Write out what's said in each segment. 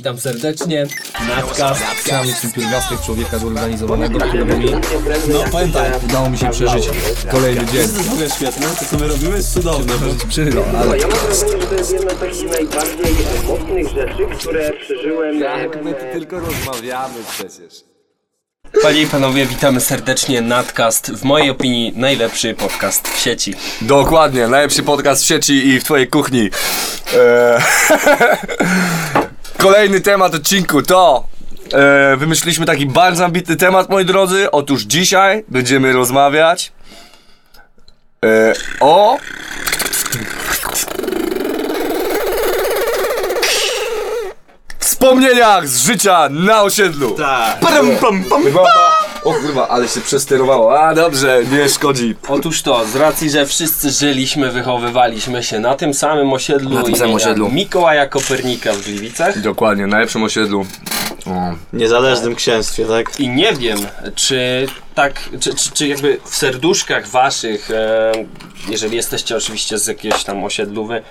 Witam serdecznie. Nadcast. Sam pierwiastek człowieka zorganizowanego, którego mi, no powiem tak, udało mi się przeżyć kolejny dzień. To jest w ogóle świetne, to co my robimy jest cudowne. Przyro, ale Ja mam wrażenie, że to jest jedna z takich najbardziej mocnych rzeczy, które przeżyłem. Tak, my tu tylko rozmawiamy przecież. Panie i panowie, witamy serdecznie. Nadcast. W mojej opinii najlepszy podcast w sieci. Dokładnie, najlepszy podcast w sieci i w twojej kuchni. Eee, Kolejny temat odcinku to e, wymyśliliśmy taki bardzo ambitny temat, moi drodzy. Otóż dzisiaj będziemy rozmawiać e, o wspomnieniach z życia na osiedlu. Tak. Pam, pam, pam, pam. O kurwa, ale się przesterowało. A dobrze, nie szkodzi. Otóż to, z racji, że wszyscy żyliśmy, wychowywaliśmy się na tym samym osiedlu Na tym samym osiedlu. Mikołaja Kopernika w Gliwicach. Dokładnie, na najlepszym osiedlu. O. Niezależnym księstwie, tak? I nie wiem, czy tak, czy, czy, czy jakby w serduszkach waszych, e, jeżeli jesteście oczywiście z jakiegoś tam osiedlu, wy,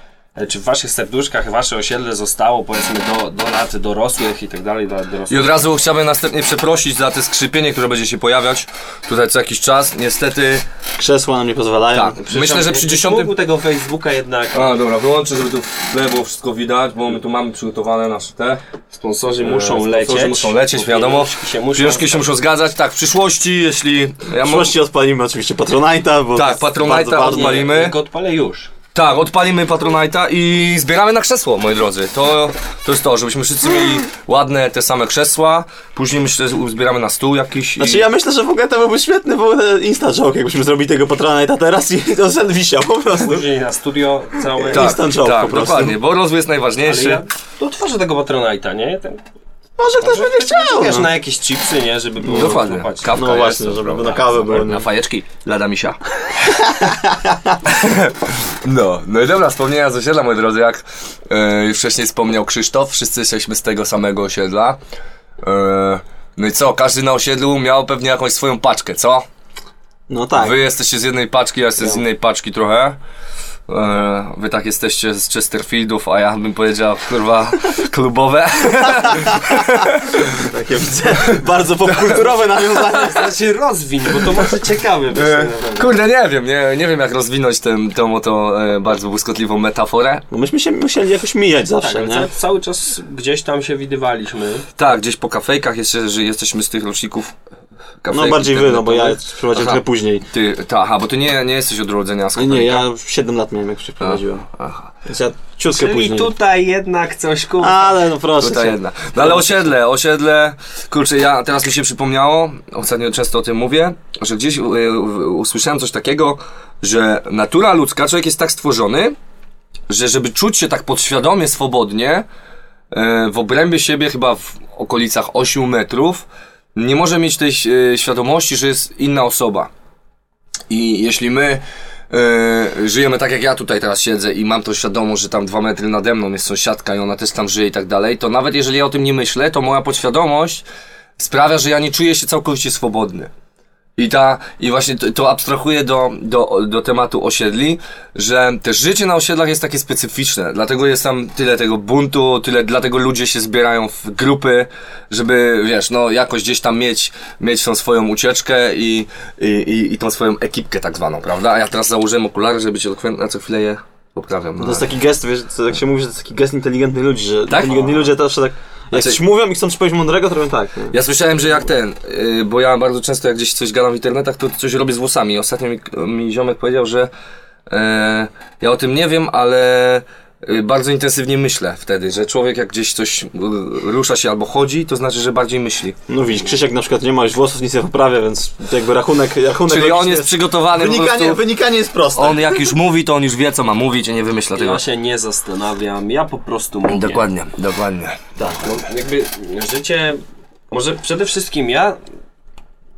czy w waszych serduszkach wasze osiedle zostało powiedzmy do, do lat dorosłych i tak dalej, do lat I dorosłych. od razu chciałbym następnie przeprosić za te skrzypienie, które będzie się pojawiać tutaj co jakiś czas. Niestety. Krzesła nam nie pozwalają. Tak, myślę, że przy dziesiątym. tego Facebooka jednak A dobra, wyłączę, żeby tu w tle było wszystko widać, bo my tu mamy przygotowane nasze te. sponsorzy muszą sponsorzy lecieć. muszą lecieć, wiadomo. się muszą Pieniążki się muszą zgadzać. Tak, w przyszłości, jeśli. Ja W przyszłości odpalimy oczywiście Patronite'a, bo Tak, Patronite'a bardzo, bardzo- odpalimy. odpalimy. Tylko odpalę już. Tak, odpalimy Patronite'a i zbieramy na krzesło, moi drodzy. To, to jest to, żebyśmy wszyscy mieli ładne te same krzesła. Później myślę, że zbieramy na stół jakiś. i- Znaczy ja myślę, że w ogóle to byłby świetny w ogóle insta joke, jakbyśmy zrobili tego Patronite'a teraz i to sen wisiał po prostu. Później na studio całe. tak, instant joke tak, po prostu. dokładnie, bo rozwój jest Ale najważniejszy. ja to otworzę tego Patronite'a, nie? Ten, Może ktoś będzie chciał. wiesz, no. na jakieś chipsy, nie? Żeby było Dokładnie. Kawka No jest, właśnie, żeby na kawę było. Na fajeczki, lada misia. no, no i dobra, wspomnienia z osiedla, moi drodzy, jak już wcześniej wspomniał Krzysztof, wszyscy jesteśmy z tego samego osiedla. E, no i co, każdy na osiedlu miał pewnie jakąś swoją paczkę, co? No tak. Wy jesteście z jednej paczki, ja jestem z innej paczki trochę. E, Wy tak jesteście z Chesterfieldów, a ja bym powiedział, kurwa, klubowe. Takie widzę, bardzo popkulturowe nawiązanie. Znaczy rozwiń, bo to może ciekawe. E, tak. Kurde, nie wiem, nie, nie wiem jak rozwinąć tę tą oto e, bardzo błyskotliwą metaforę. No myśmy się musieli jakoś mijać Tak, zawsze, ale nie? ca- cały czas gdzieś tam się widywaliśmy. Tak, gdzieś po kafejkach jeszcze, że jesteśmy z tych roczników. Kafejki No bardziej wy, no bo ja przyprowadziłem trochę później. Ty, ta, aha, bo ty nie, nie jesteś od urodzenia z Nie, nie, ja 7 lat miałem jak przeprowadziłem. Aha, Więc ja ciutkę Czyli później. tutaj jednak coś kurwa. Ale no proszę tutaj cię. jedna. No ale osiedle, osiedle, kurczę, ja teraz mi się przypomniało, ostatnio często o tym mówię, że gdzieś e, usłyszałem coś takiego, że natura ludzka, człowiek jest tak stworzony, że żeby czuć się tak podświadomie, swobodnie, e, w obrębie siebie chyba w okolicach 8 metrów, nie może mieć tej e, świadomości, że jest inna osoba. I jeśli my e, żyjemy tak jak ja tutaj teraz siedzę i mam tą świadomość, że tam dwa metry nade mną jest sąsiadka i ona też tam żyje i tak dalej, to nawet jeżeli ja o tym nie myślę, to moja podświadomość sprawia, że ja nie czuję się całkowicie swobodny. I, ta, I właśnie to, to abstrahuję do, do, do tematu osiedli, że też życie na osiedlach jest takie specyficzne. Dlatego jest tam tyle tego buntu, tyle, dlatego ludzie się zbierają w grupy, żeby, wiesz, no jakoś gdzieś tam mieć, mieć tą swoją ucieczkę i, i, i, i tą swoją ekipkę tak zwaną, prawda? A ja teraz założyłem okulary, żeby być elokwentny, a co chwilę je poprawiam. No. To jest taki gest, wiesz, co, jak się mówi, że to jest taki gest inteligentnych ludzi, że Tak? inteligentni ludzie to zawsze tak, jak Znaczy- coś mówią i chcą coś powiedzieć mądrego, to robią tak. Nie? Ja słyszałem, że jak ten, yy, bo ja bardzo często jak gdzieś coś gadam w internetach, to coś robię z włosami. Ostatnio mi, mi ziomek powiedział, że yy, ja o tym nie wiem, ale bardzo intensywnie myślę wtedy, że człowiek jak gdzieś coś yy, rusza się albo chodzi, to znaczy, że bardziej myśli. No widzisz, Krzysiek na przykład nie ma już włosów, nic nie poprawia, więc jakby rachunek, rachunek Czyli on jest przygotowany po Wynikanie, prostu. wynikanie jest proste. On jak już mówi, to on już wie co ma mówić, a nie wymyśla tego. Ja się nie zastanawiam, ja po prostu mówię. Dokładnie, dokładnie. Tak, no jakby życie, może przede wszystkim ja,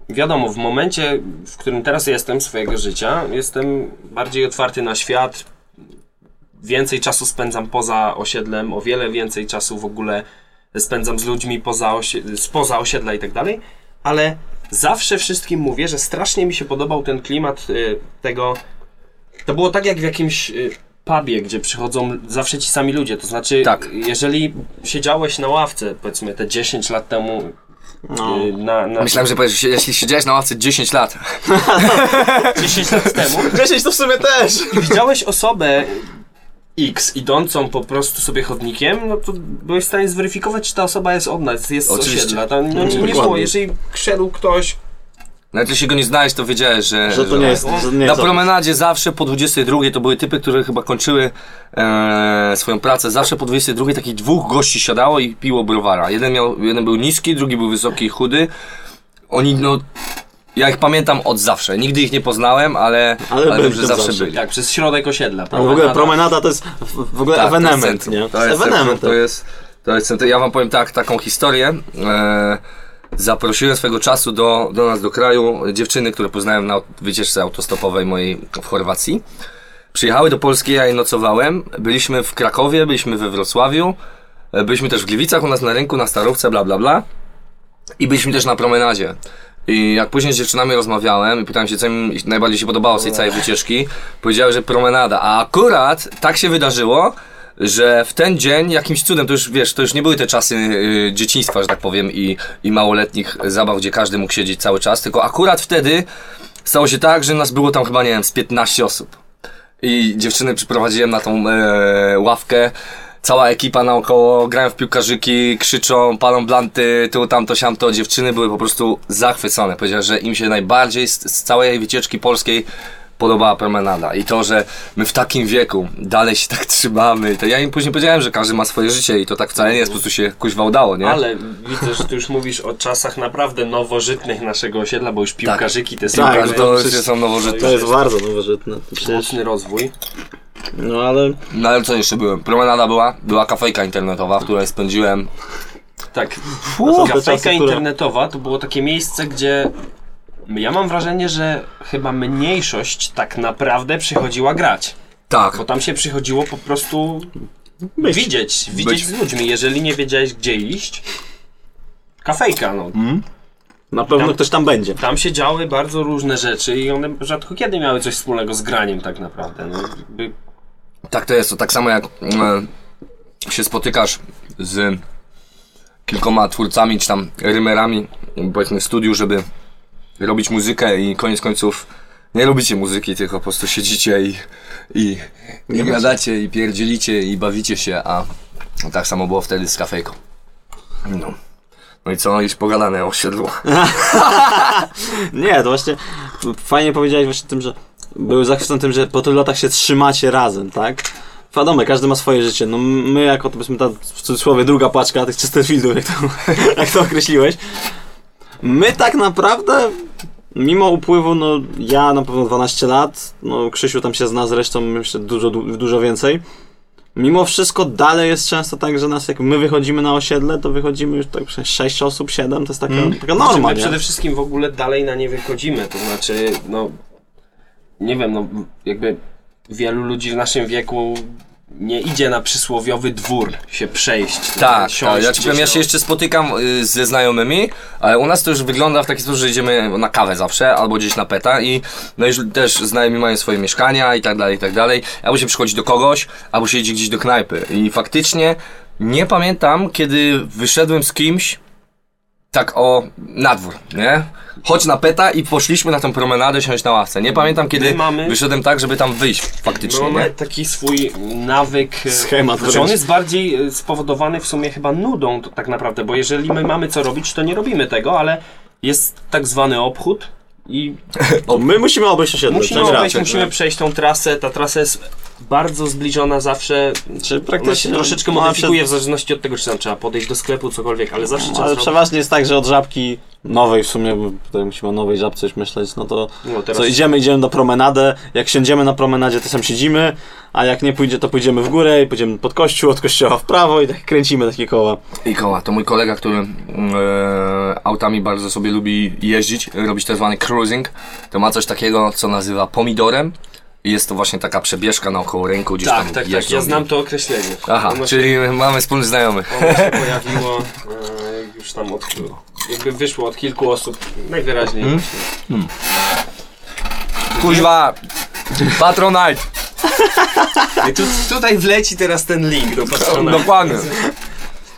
wiadomo, w momencie, w którym teraz jestem swojego życia, jestem bardziej otwarty na świat, więcej czasu spędzam poza osiedlem, o wiele więcej czasu w ogóle spędzam z ludźmi poza osie- spoza osiedla i tak dalej, ale zawsze wszystkim mówię, że strasznie mi się podobał ten klimat y, tego, to było tak jak w jakimś y, pubie, gdzie przychodzą zawsze ci sami ludzie. To znaczy, Tak. jeżeli siedziałeś na ławce, powiedzmy te 10 lat temu No. y, na, na Myślałem, że powiesz, jeśli siedziałeś na ławce 10 lat. 10 lat temu 10 to w sumie też! i widziałeś osobę X idącą po prostu sobie chodnikiem, no to byłeś w stanie zweryfikować, czy ta osoba jest od nas, jest z Oczywiście. osiedla. To, no, nie, nie Dokładnie. było, jeżeli szedł ktoś Nawet jeśli go nie znałeś, to wiedziałeś, że... Że to nie jest, że nie Na jest promenadzie zawsze po 22 to były typy, które chyba kończyły e, swoją pracę. Zawsze po 22 takich dwóch gości siadało i piło browara. Jeden, miał, jeden był niski, drugi był wysoki i chudy. Oni, no... Ja ich pamiętam od zawsze. Nigdy ich nie poznałem, ale, Ale ale, byli wiem, że tam zawsze zawsze. byli. tak, przez środek osiedla. Ale w ogóle promenada to jest w ogóle Tak, to jest ewenement, nie? To jest ewenement. to jest, to jest centrum. Ja wam powiem tak, taką historię. E, zaprosiłem swego czasu do, do nas do kraju dziewczyny, które poznałem na wycieczce autostopowej mojej w Chorwacji. Przyjechały do Polski, ja je nocowałem. Byliśmy w Krakowie, byliśmy we Wrocławiu, e, byliśmy też w Gliwicach u nas na rynku, na Starówce, bla bla bla. I byliśmy też na promenadzie. I jak później z dziewczynami rozmawiałem i pytałem się, co im najbardziej się podobało z tej całej wycieczki, powiedziały, że promenada. A akurat tak się wydarzyło, że w ten dzień jakimś cudem, to już wiesz, to już nie były te czasy y, dzieciństwa, że tak powiem, i, i małoletnich zabaw, gdzie każdy mógł siedzieć cały czas, tylko akurat wtedy stało się tak, że nas było tam chyba, nie wiem, z 15 osób. I dziewczyny przyprowadziłem na tą e, ławkę. Cała ekipa naokoło, grają w piłkarzyki, krzyczą, palą blanty, tu, tamto, siamto. Dziewczyny były po prostu zachwycone. Powiedziały, że im się najbardziej z, z całej wycieczki polskiej podobała promenada. I to, że my w takim wieku dalej się tak trzymamy. To ja im później powiedziałem, że każdy ma swoje życie i to tak wcale nie jest, po prostu się kuźwa udało, nie? Ale widzę, że ty już mówisz o czasach naprawdę nowożytnych naszego osiedla, bo już piłkarzyki te Tak, są Każdy to przecież- już są nowożytne. To jest bardzo nowożytne. To mocny rozwój. No ale No ale co jeszcze byłem? Promenada była, była kafejka internetowa, w której spędziłem Tak, kafejka internetowa to było takie miejsce, gdzie ja mam wrażenie, że chyba mniejszość tak naprawdę przychodziła grać. Tak. Bo tam się przychodziło po prostu widzieć, widzieć Być. z ludźmi. Jeżeli nie wiedziałeś gdzie iść, kafejka, no. na pewno Tam- ktoś tam będzie. Tam się działy bardzo różne rzeczy i one rzadko kiedy miały coś wspólnego z graniem tak naprawdę. No, Tak to jest, to tak samo jak e, się spotykasz z kilkoma twórcami czy tam rymerami, powiedzmy w studiu, żeby robić muzykę i koniec końców nie robicie muzyki, tylko po prostu siedzicie i, i, i gadacie i pierdzielicie i bawicie się, a tak samo było wtedy z kafejką. No. No i co, już pogadane o osiedlu. Nie, to właśnie fajnie powiedziałeś właśnie tym, że był zachwycony tym, że po tylu latach się trzymacie razem, tak? Wiadomo, każdy ma swoje życie. No my jako, to powiedzmy, ta w cudzysłowie druga paczka tych Chesterfieldów, jak to, jak to określiłeś, my tak naprawdę, mimo upływu, no ja na pewno 12 lat, no Krzysiu tam się zna zresztą myślę dużo, du- dużo więcej. Mimo wszystko dalej jest często tak, że nas jak my wychodzimy na osiedle, to wychodzimy już tak 6 osób, 7, to jest taka, taka norma, Znaczy, my nie? przede wszystkim w ogóle dalej na nie wychodzimy, to znaczy, no, nie wiem, no, jakby wielu ludzi w naszym wieku nie idzie na przysłowiowy dwór się przejść. Tak, tak. Ja ci powiem, ja no. się jeszcze spotykam y, ze znajomymi, ale u nas to już wygląda w taki sposób, że idziemy na kawę zawsze, albo gdzieś na peta i no już też znajomi mają swoje mieszkania i tak dalej, i tak dalej. Albo się przychodzi do kogoś, albo się idzie gdzieś do knajpy. I faktycznie nie pamiętam, kiedy wyszedłem z kimś tak o na dwór, nie? Chodź na peta i poszliśmy na tą promenadę siąść na ławce. Nie pamiętam, kiedy My mamy- wyszedłem tak, żeby tam wyjść faktycznie, No, nie? mamy taki swój nawyk, e, Schemat że on wręcz. jest bardziej e, spowodowany w sumie chyba nudą to tak naprawdę, bo jeżeli my mamy co robić, to nie robimy tego, ale jest tak zwany obchód i My musimy obejść osiedle. musimy jest obejść, musimy przejść tą trasę, ta trasa jest bardzo zbliżona zawsze, Czy ona się praktycznie troszeczkę ona modyfikuje w zależności od tego, czy tam trzeba podejść do sklepu, cokolwiek, ale zawsze trzeba Ale zrobić. przeważnie jest tak, że od żabki nowej w sumie, bo tutaj musimy o nowej żabce już myśleć, no to No teraz co, idziemy, idziemy na promenadę, jak siądziemy na promenadzie, to sam siedzimy, a jak nie pójdzie, to pójdziemy w górę i pójdziemy pod kościół, od kościoła w prawo i tak kręcimy takie koła. I koła. To mój kolega, który mm, e, autami bardzo sobie lubi jeździć, robić tak zwany cruising, to ma coś takiego, co nazywa pomidorem. I jest to właśnie taka przebieżka naokoło rynku, gdzieś tak, tam tak, tak, ja znam to określenie. Aha, ono, czyli mamy wspólnych znajomych. ono się pojawiło e, już tam od, jakby wyszło od kilku osób, najwyraźniej Hmm? właśnie. Kuźwa! Patronite! I tu, tutaj wleci teraz ten link do patrona. Dokładnie.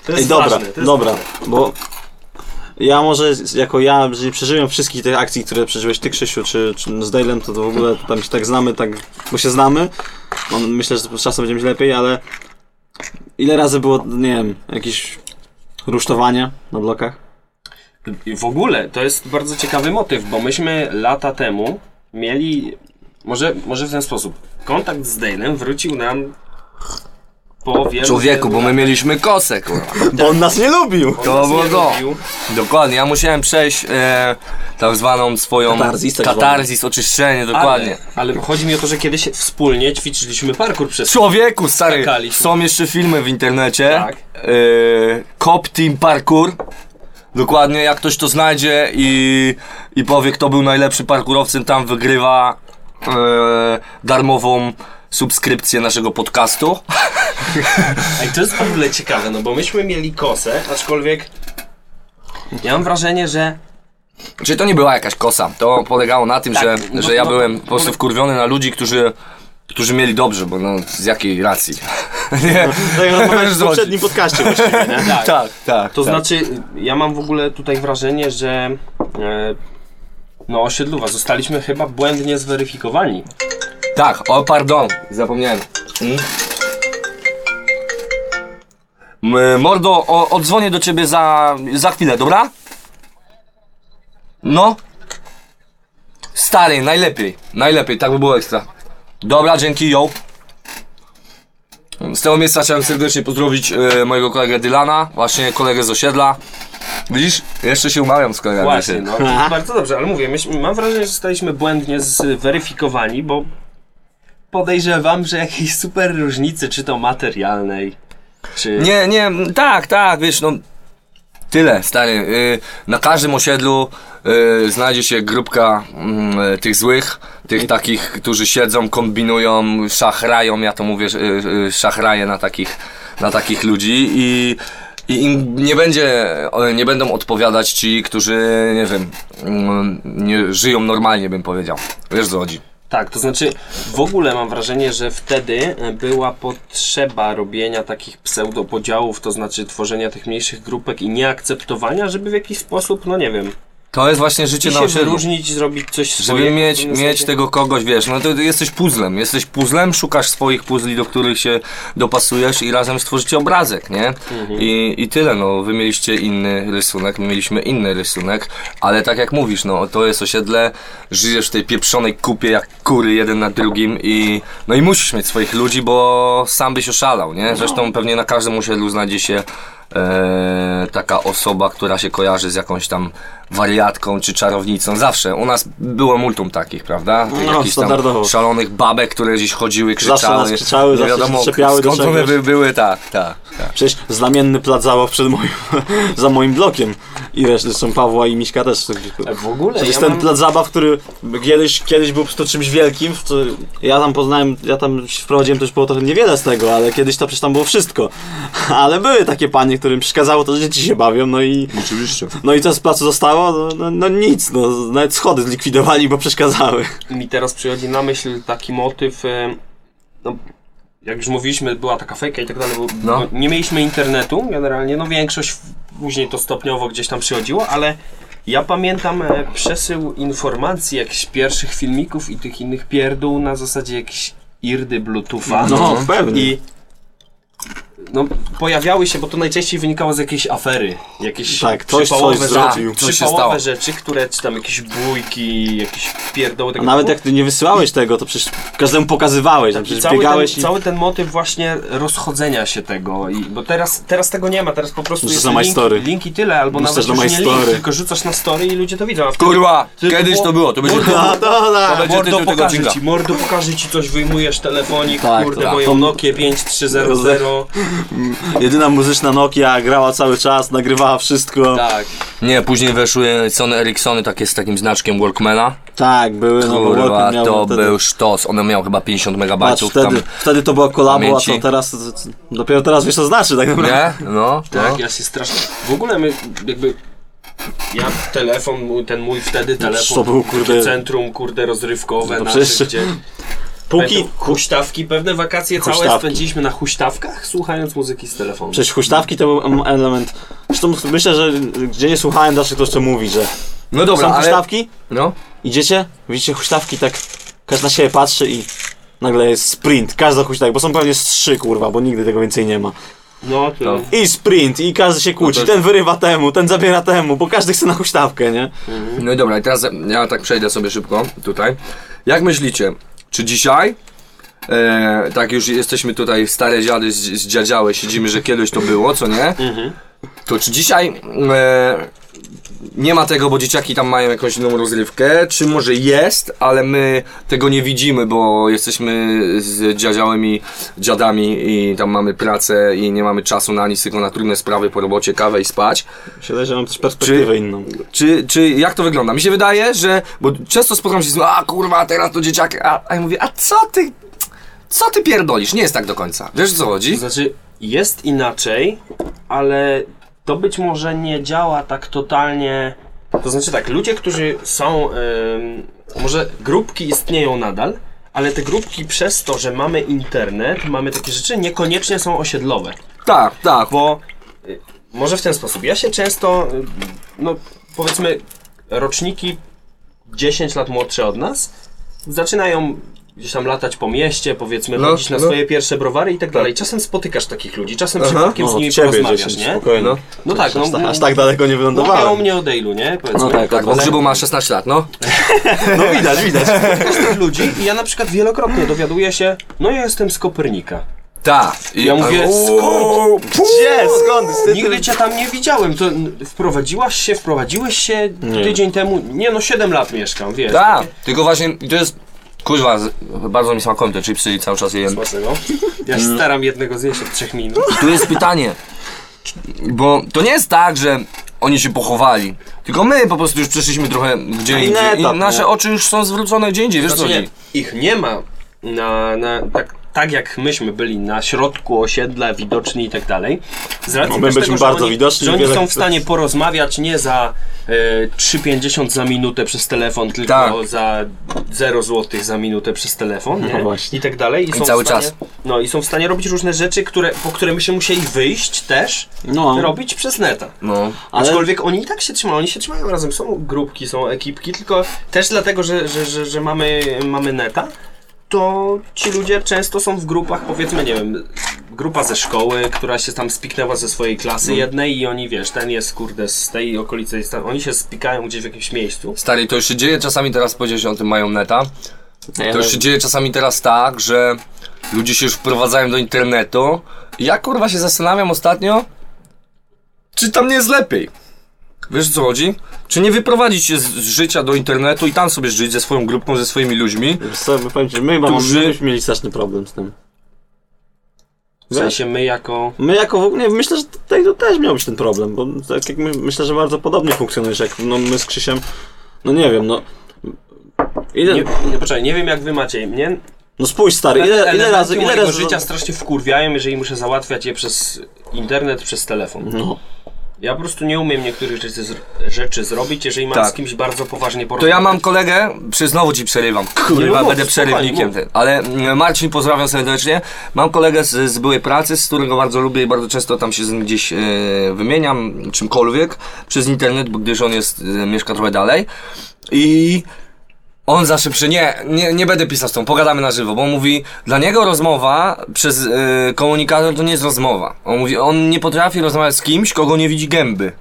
To jest Ej, dobra, ważne, to jest dobra, ważne. bo ja może jako ja, że nie przeżyłem wszystkich tych akcji, które przeżyłeś ty Krzysiu, czy, czy z Dale'em, to, to w ogóle tam się tak znamy, tak, bo się znamy. No, myślę, że z czasem będzie mi lepiej, ale ile razy było, nie wiem, jakieś rusztowanie na blokach? W ogóle to jest bardzo ciekawy motyw, bo myśmy lata temu mieli, może, może w ten sposób, kontakt z Dale'em wrócił nam po wielu... Człowieku, wielu bo my mieliśmy kosę, kurwa. Bo on nas nie lubił! To było. Dokładnie, ja musiałem przejść e, tak zwaną swoją Katarzis, tak katarzis oczyszczenie, dokładnie. Ale, ale chodzi mi o to, że kiedyś wspólnie ćwiczyliśmy parkour przez... Człowieku, stary, Skakaliśmy. są jeszcze filmy w internecie. Tak. E, Cop Team Parkour. Dokładnie, jak ktoś to znajdzie i, i powie, kto był najlepszym parkurowcem, tam wygrywa e, darmową subskrypcję naszego podcastu. Ej, to jest w ogóle ciekawe, no bo myśmy mieli kosę, aczkolwiek ja mam wrażenie, że Czyli to nie była jakaś kosa. To polegało na tym, Tak, że, no, że ja no, byłem po prostu wkurwiony na ludzi, którzy, którzy mieli dobrze, bo no z jakiej racji? nie, Tak jak rozmawialiśmy w poprzednim podcaście właściwie, nie? tak, tak, tak. To tak. znaczy, ja mam w ogóle tutaj wrażenie, że e, no osiedluwa, zostaliśmy chyba błędnie zweryfikowani. Tak, o pardon, zapomniałem. Mm. M, Mordo, o, odzwonię do ciebie za, za chwilę, dobra? No? Stary, najlepiej, najlepiej, tak by było ekstra. Dobra, dzięki, yo. Z tego miejsca chciałem serdecznie pozdrowić e, mojego kolegę Dylana, właśnie kolegę z osiedla. Widzisz? Jeszcze się umawiam z kolegami. Właśnie, no to bardzo dobrze, ale mówię, myśmy, mam wrażenie, że zostaliśmy błędnie zweryfikowani, bo podejrzewam, że jakiejś super różnicy, czy to materialnej, czy... Nie, nie, tak, tak, wiesz, no. Tyle, stary. Y, na każdym osiedlu y, znajdzie się grupka mm, y, tych złych, tych takich, którzy siedzą, kombinują, szachrają, ja to mówię, y, y, szachraję na takich, na takich ludzi i, i im nie będzie, nie będą odpowiadać ci, którzy, nie wiem, mm, nie żyją normalnie, bym powiedział. Wiesz, co chodzi. Tak, to znaczy w ogóle mam wrażenie, że wtedy e, była potrzeba robienia takich pseudopodziałów, to znaczy tworzenia tych mniejszych grupek i nieakceptowania, żeby w jakiś sposób, no nie wiem, To jest właśnie życie i na się osiedlu. wyróżnić, zrobić coś Żeby swojego. mieć, pewnym mieć sensie. tego kogoś, wiesz, no to jesteś puzzlem, jesteś puzzlem, szukasz swoich puzli, do których się dopasujesz i razem stworzycie obrazek, nie? Mhm. I, I tyle, no, wy mieliście inny rysunek, my mieliśmy inny rysunek, ale tak jak mówisz, no, to jest osiedle, żyjesz w tej pieprzonej kupie jak kury jeden na drugim i, no i musisz mieć swoich ludzi, bo sam byś oszalał, nie? Zresztą pewnie na każdym osiedlu znajdzie się e, taka osoba, która się kojarzy z jakąś tam wariatką czy czarownicą. Zawsze. U nas było multum takich, prawda? Tych No, jakichś tam standardowo. szalonych babek, które gdzieś chodziły, krzyczały. Zawsze nas krzyczały, nie zawsze się wiadomo czepiały do skąd one by były, tak, tak. tak. Przecież znamienny plac zabaw przed moim, za moim blokiem. I resztę, zresztą Pawła i Miśka też. E, W ogóle Przecież ja ten mam... plac zabaw, który kiedyś, kiedyś był prostu czymś wielkim, co ja tam poznałem, ja tam się wprowadziłem też było trochę niewiele z tego, ale kiedyś to przecież tam było wszystko. Ale były takie panie, którym przeszkadzało to, że dzieci się bawią, no i... Oczywiście. No i co z placu zostało? No, no, no nic, no nawet schody zlikwidowali, bo przeszkadzały. mi teraz przychodzi na myśl taki motyw, e, no, jak już mówiliśmy, była taka fejka i tak dalej, bo No. no, nie mieliśmy internetu generalnie, no większość później to stopniowo gdzieś tam przychodziło, ale ja pamiętam e, przesył informacji, jakichś pierwszych filmików i tych innych pierdół na zasadzie jakichś irdy Bluetootha. No, pewnie. I no, pojawiały się, bo to najczęściej wynikało z jakiejś afery. Jakieś Tak, ktoś przypałowe coś rzeczy- zrobił. Coś się przypałowe stało. rzeczy, które, czy tam jakieś bójki, jakieś pierdoły A tego nawet typu. jak ty nie wysyłałeś tego, to przecież każdemu pokazywałeś, tam przecież cały biegałeś ten, i... cały ten motyw właśnie rozchodzenia się tego, i, bo teraz, teraz tego nie ma, teraz po prostu Musisz jest na My link, Story. link i tyle, albo Musisz nawet na już My nie link, Story. tylko rzucasz na story i ludzie to widzą. A Kurwa, kiedyś to było, to będzie No, to, To tak. będzie mordo tytuł tego pokaże ci, mordo pokaże ci coś, wyjmujesz telefonik, Tak, kurde, tak. moją To- Nokię 5300. Jedyna muzyczna Nokia grała cały czas, nagrywała wszystko. Tak. Nie, później weszły Sony Ericssony takie z takim znaczkiem Walkmana. Tak, były, no bo Kurwa, Walkman miał to wtedy... był sztos. One miał chyba 50 Patrz, megabajtów wtedy, tam. wtedy to była kolabo, a pamięci. co teraz... Dopiero teraz wiesz co znaczy tak naprawdę. Nie? No, Tak, no. ja się strasznie. W ogóle my jakby. Ja telefon, mój, ten mój wtedy telefon. to był, kurde- centrum, kurde, rozrywkowe, No nasze, przecież- gdzie. Póki... Pamiętam, Huśtawki, pewne wakacje całe Huśtawki. spędziliśmy na huśtawkach, słuchając muzyki z telefonu. Przecież huśtawki to był em, element... Zresztą myślę, że gdzie nie słuchałem, zawsze ktoś to mówi, że No dobra, są ale... huśtawki, No. idziecie, widzicie huśtawki, tak każdy na siebie patrzy i nagle jest sprint, każda huśtawka, bo są pewnie z trzy, kurwa, bo nigdy tego więcej nie ma. No, to... No. I sprint, i każdy się kłóci, No to- ten wyrywa temu, ten zabiera temu, bo każdy chce na huśtawkę, nie? No i dobra, i teraz ja tak przejdę sobie szybko tutaj. Jak myślicie, czy dzisiaj, e, tak już jesteśmy tutaj stare dziady z, z dziadziałe, siedzimy, że kiedyś to było, co nie? To czy dzisiaj e, nie ma tego, bo dzieciaki tam mają jakąś inną rozrywkę, czy może jest, ale my tego nie widzimy, bo jesteśmy z dziadziałymi dziadami i tam mamy pracę i nie mamy czasu na nic, tylko na trudne sprawy po robocie, kawę i spać. Myślę, że mam też perspektywę Czy- inną. Czy, czy jak to wygląda? Mi się wydaje, że. Bo często spotykam się z a kurwa, teraz to dzieciaki. A, a ja mówię, a co ty. Co ty pierdolisz? Nie jest tak do końca. Wiesz o co chodzi? To znaczy, jest inaczej, ale to być może nie działa tak totalnie. To znaczy tak, ludzie, którzy są. em, może grupki istnieją nadal, ale te grupki przez to, że mamy internet, mamy takie rzeczy, niekoniecznie są osiedlowe. Tak, tak. Bo y, może w ten sposób. Ja się często, y, no powiedzmy, roczniki 10 lat młodsze od nas zaczynają gdzieś tam latać po mieście, powiedzmy, No, chodzić na no. swoje pierwsze browary i tak dalej. Czasem spotykasz takich ludzi, czasem przypadkiem z No, nimi od ciebie porozmawiasz, 10, nie? spokojnie. No. No tak, no, aż, no, aż tak daleko nie Mówię o wylądowałem. mnie o Dale'u, nie? Powiedzmy. No tak, tak, Bo Grzybu ma 16 lat, no. No widać, widać. Spotykasz tych ludzi i ja na przykład wielokrotnie dowiaduję się, no ja jestem z Kopernika. Tak. I Ja mówię, Uuu, Gdzie? Skąd? Nigdy cię tam nie widziałem. To wprowadziłaś się, wprowadziłeś się tydzień temu. Nie no, 7 lat mieszkam, wiesz. Tak. Tylko właśnie, to jest. Kurwa, z- bardzo mi smakują te chipsy i cały czas je jem. Smacznego. Ja się staram jednego zjeść od 3 minut. Tu jest pytanie. Bo to nie jest tak, że oni się pochowali. Tylko my po prostu już przeszliśmy trochę gdzie inny indziej. I nasze no. oczy już są zwrócone gdzie indziej, wiesz co Znaczy, chodzi? nie, ich nie ma na, na tak, tak jak myśmy byli na środku osiedla, widoczni i tak dalej. Z racji No, my byliśmy że bardzo oni, widoczni, Że oni wiele- są w stanie porozmawiać nie za e, 3,50 za minutę przez telefon, tylko Tak. za 0 zł za minutę przez telefon, nie? No. I tak dalej. I, są cały w stanie, czas. No i są w stanie robić różne rzeczy, które, po które my się musieli wyjść też, No. robić przez neta. No. Ale- Aczkolwiek oni i tak się trzymają, oni się trzymają razem, są grupki, są ekipki, tylko też dlatego, że, że, że, że mamy, mamy neta, to ci ludzie często są w grupach, powiedzmy, nie wiem, grupa ze szkoły, która się tam spiknęła ze swojej klasy jednej i oni, wiesz, ten jest, kurde, z tej okolicy, jest tam, oni się spikają gdzieś w jakimś miejscu. Stary, to już się dzieje czasami teraz, powiedziałeś, o tym mają neta. To już się dzieje czasami teraz tak, że ludzie się już wprowadzają do internetu. I ja kurwa się zastanawiam ostatnio, czy tam nie jest lepiej. Wiesz o co chodzi? Czy nie wyprowadzić się z, z życia do internetu i tam sobie żyć ze swoją grupką, ze swoimi ludźmi? Wiesz co, my powiem ci, my chyba Którzy- mamy- myśmy mieli straszny problem z tym. W sensie my jako... My jako w ogóle, nie, myślę, że tutaj to też miał być ten problem, bo tak jak my, myślę, że bardzo podobnie funkcjonujesz, jak no, my z Krzysiem, no nie wiem, no... Ile, Nie, nie, poczekaj, nie wiem jak wy macie, mnie no spójrz stary, ile, ile elementy razy, ile mojego razy... życia strasznie wkurwiają, jeżeli muszę załatwiać je przez internet, przez telefon. No, Ja po prostu nie umiem niektórych rzeczy, rzeczy zrobić, jeżeli mam Tak. z kimś bardzo poważnie To porozmawiać. ja mam kolegę, przy znowu ci przerywam, kurwa, będę przerywnikiem. Ty. Ale mm, Marcin, pozdrawiam serdecznie. Mam kolegę z, z byłej pracy, z którego bardzo lubię i bardzo często tam się z nim gdzieś e, wymieniam, czymkolwiek, przez internet, bo gdyż on jest, e, mieszka trochę dalej. I on zawsze przy nie, nie, nie będę pisał z tą, pogadamy na żywo, bo on mówi, dla niego rozmowa przez e, komunikator to nie jest rozmowa. On mówi, on nie potrafi rozmawiać z kimś, kogo nie widzi gęby.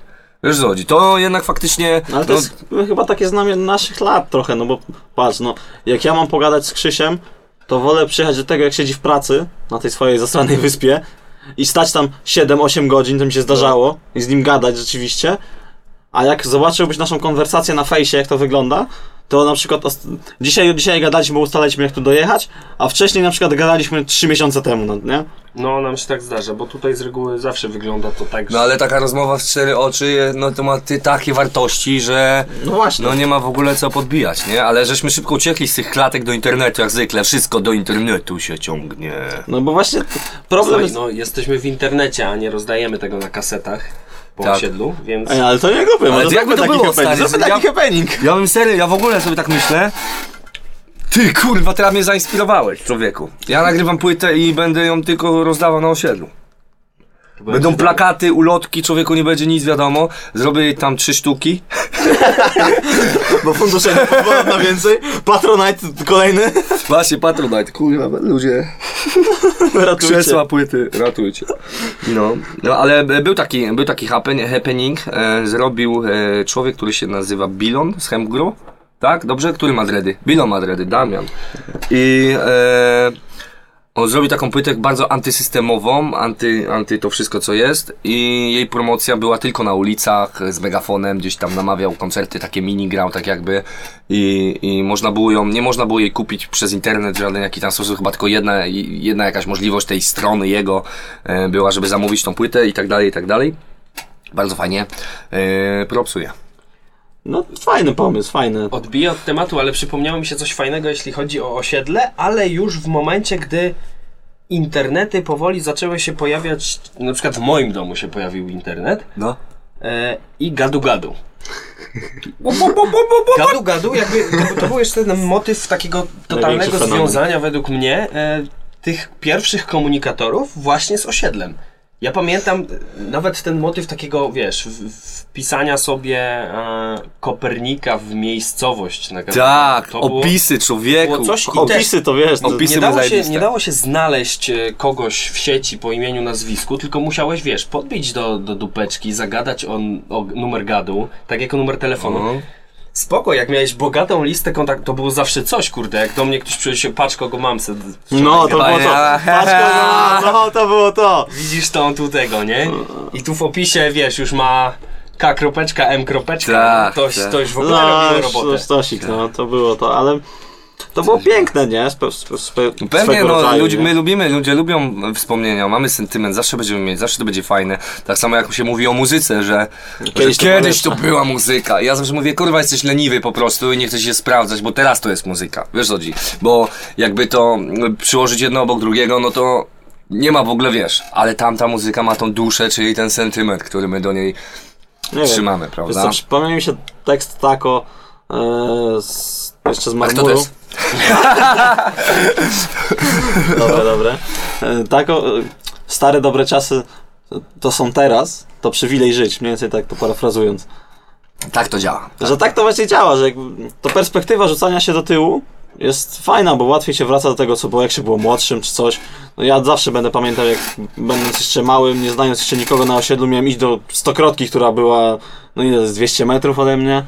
Wiesz co chodzi? To jednak faktycznie... no, ale to no, jest no, chyba takie znamie naszych lat trochę, no bo patrz, no, jak ja mam pogadać z Krzysiem, to wolę przyjechać do tego, jak siedzi w pracy, na tej swojej zastranej wyspie, i stać tam 7-8 godzin, to mi się zdarzało, i z nim gadać rzeczywiście, a jak zobaczyłbyś naszą konwersację na fejsie, jak to wygląda, to na przykład ost- dzisiaj, dzisiaj gadaliśmy, bo ustalaliśmy jak tu dojechać, a wcześniej na przykład gadaliśmy 3 miesiące temu, no, nie? No, nam się tak zdarza, bo tutaj z reguły zawsze wygląda to tak, że... No ale taka rozmowa w cztery oczy, no to ma ty takie wartości, że No właśnie. no nie ma w ogóle co podbijać, nie? Ale żeśmy szybko uciekli z tych klatek do internetu, jak zwykle, wszystko do internetu się ciągnie. No bo właśnie problem Słuchaj, jest... no, jesteśmy w internecie, a nie rozdajemy tego na kasetach po Tak. osiedlu, więc... Ej, ale to nie głupie, Ale to jakby to taki było, happening, stary, zróbmy ja- taki happening. Ja bym serio, ja w ogóle sobie tak myślę, Ty kurwa, teraz mnie zainspirowałeś, człowieku. Ja nagrywam płytę i będę ją tylko rozdawał na osiedlu. Będą plakaty, ulotki, człowieku nie będzie nic wiadomo. Zrobię jej tam trzy sztuki. Bo fundusze nie pozwolą na więcej. Patronite kolejny. Właśnie, Patronite, kurwa, ludzie. Ratujcie. Krzesła, płyty, ratujcie. No, no ale był taki, był taki happen, happening, e, zrobił e, człowiek, który się nazywa Bilon z Hemgru, tak? Dobrze? Który ma dredy? Bilon ma dredy, Damian. I e, on zrobił taką płytę bardzo antysystemową, anty, anty to wszystko co jest i jej promocja była tylko na ulicach z megafonem, gdzieś tam namawiał koncerty, takie mini grał tak jakby i, i można było ją, nie można było jej kupić przez internet w żaden jaki tam sposób, chyba tylko jedna, jedna jakaś możliwość tej strony jego e, była, żeby zamówić tą płytę i tak dalej, i tak dalej. Bardzo fajnie. E, propsuję. No fajny pomysł, fajny. Odbiję od tematu, ale przypomniało mi się coś fajnego, jeśli chodzi o osiedle, ale już w momencie, gdy internety powoli zaczęły się pojawiać, na przykład w moim domu się pojawił internet No. e, i gadu gadu. Gadu gadu, jakby to, to był jeszcze ten motyw takiego totalnego związania według mnie e, tych pierwszych komunikatorów właśnie z osiedlem. Ja pamiętam nawet ten motyw takiego, wiesz, wpisania sobie e, Kopernika w miejscowość. Na. Tak, To było- opisy człowieku. było coś i też Opisy to wiesz. Opisy nie dało, się, nie dało się znaleźć e, kogoś w sieci po imieniu, nazwisku, tylko musiałeś, wiesz, podbić do, do dupeczki, zagadać o, o numer gadu, tak jako numer telefonu. No. Spoko, jak miałeś bogatą listę kontaktów, to było zawsze coś, kurde, jak do mnie ktoś przyjdzie, patrz kogo mam, se, No, to było to. Patrz, kogo- no, to było to. widzisz on tu tego, nie? I tu w opisie, wiesz, już ma K kropeczka, M kropeczka, Tak, to, tak. to już w ogóle No, robiło robotę. Stosik, no, to było to, ale to było piękne, nie? Spe, spe, spe, Pewnie, swego no, rodzaju, ludzie, nie? my lubimy, ludzie lubią wspomnienia, mamy sentyment, zawsze będziemy mieć, zawsze to będzie fajne. Tak samo jak się mówi o muzyce, że Kiedyś kiedyś, to że kiedyś to była muzyka. Ja zawsze mówię, kurwa, jesteś leniwy po prostu i nie chcesz się sprawdzać, bo teraz to jest muzyka. Wiesz co chodzi? Bo jakby to y, przyłożyć jedno obok drugiego, no to nie ma w ogóle, wiesz, ale tamta muzyka ma tą duszę, czyli ten sentyment, który my do niej Nie wiem. trzymamy, Wiesz prawda? co, przypomniał mi się tekst tako e, z, jeszcze z A kto to marmuru. jest? Dobre, dobre. E, tako, e, stare dobre czasy to są teraz, to przywilej żyć, mniej więcej tak to parafrazując. Tak to działa. Że tak to właśnie działa, że to perspektywa rzucania się do tyłu jest fajna, bo łatwiej się wraca do tego, co było, jak się było młodszym czy coś. No ja zawsze będę pamiętał, jak będąc jeszcze małym, nie znając jeszcze nikogo na osiedlu, miałem iść do stokrotki, która była, no ile, z 200 metrów ode mnie.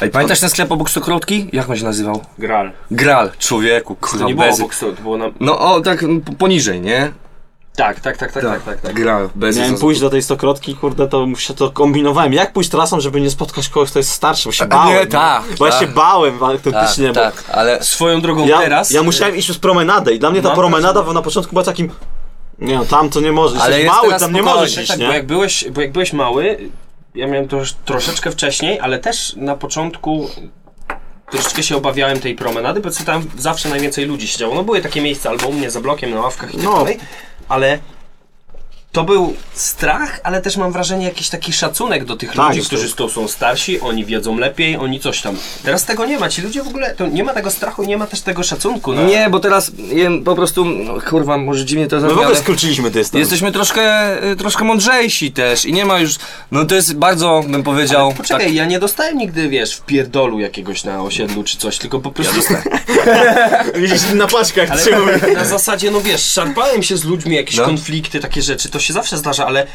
Ej, pamiętasz ten sklep obok Stokrotki? Jak on się nazywał? Gral. Gral, człowieku, To kurwa, nie było bezy. obok, to było na... No o, tak poniżej, nie? Tak, tak, tak, tak, tak, tak. tak. Gral, bez Miałem pójść do tej stokrotki, kurde, to się to kombinowałem. Jak pójść trasą, żeby nie spotkać kogoś, kto jest starszy, bo się bałem. nie, tak, Bo ja tak. się bałem autentycznie, tak, bo tak, ale Swoją drogą Ja, teraz... ja musiałem iść już promenadę i dla mnie ta Mam promenada na początku była takim... Nie no, tam to nie możesz, Ale jesteś jest mały, teraz tam nie spokojnie, możesz Tak, iść, tak, nie? bo jak, byłeś, bo jak byłeś mały, ja miałem to już troszeczkę wcześniej, ale też na początku troszeczkę się obawiałem tej promenady, bo tam zawsze najwięcej ludzi siedziało. No były takie miejsca albo u mnie za blokiem, na ławkach i tak No. dalej, ale to był strach, ale też mam wrażenie jakiś taki szacunek do tych Tak, ludzi, to- którzy tu są starsi, oni wiedzą lepiej, oni coś tam. Teraz tego nie ma, ci ludzie w ogóle, to nie ma tego strachu, nie ma też tego szacunku. Na... nie, bo teraz jem po prostu, no, kurwa, może dziwnie to My w zabrzmi, ogóle ale skróciliśmy dystans. jesteśmy troszkę, y, troszkę mądrzejsi też i nie ma już, no to jest bardzo, bym powiedział, Poczekaj, ja nie dostałem nigdy, wiesz, w pierdolu jakiegoś na osiedlu czy coś, tylko po prostu... Widzisz, na paczkach Ale trzymamy. na zasadzie, no wiesz, szarpałem się z ludźmi, jakieś No. konflikty, takie rzeczy, to się zawsze zdarza, ale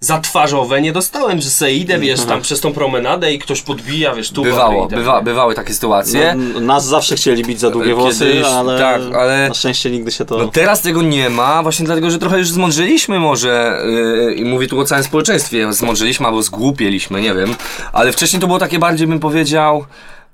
zatwarzowe nie dostałem, że se idę, wiesz, tam przez tą promenadę i ktoś podbija, wiesz, tu bywało, i tak bywa, bywały takie sytuacje. No, nas zawsze chcieli bić za długie włosy, Kiedyś, ale, tak, ale- na szczęście nigdy się to... No teraz tego nie ma, właśnie dlatego, że trochę już zmądrzeliśmy może, yy, i mówię tu o całym społeczeństwie, zmądrzeliśmy albo zgłupieliśmy, nie wiem, ale wcześniej to było takie bardziej, bym powiedział,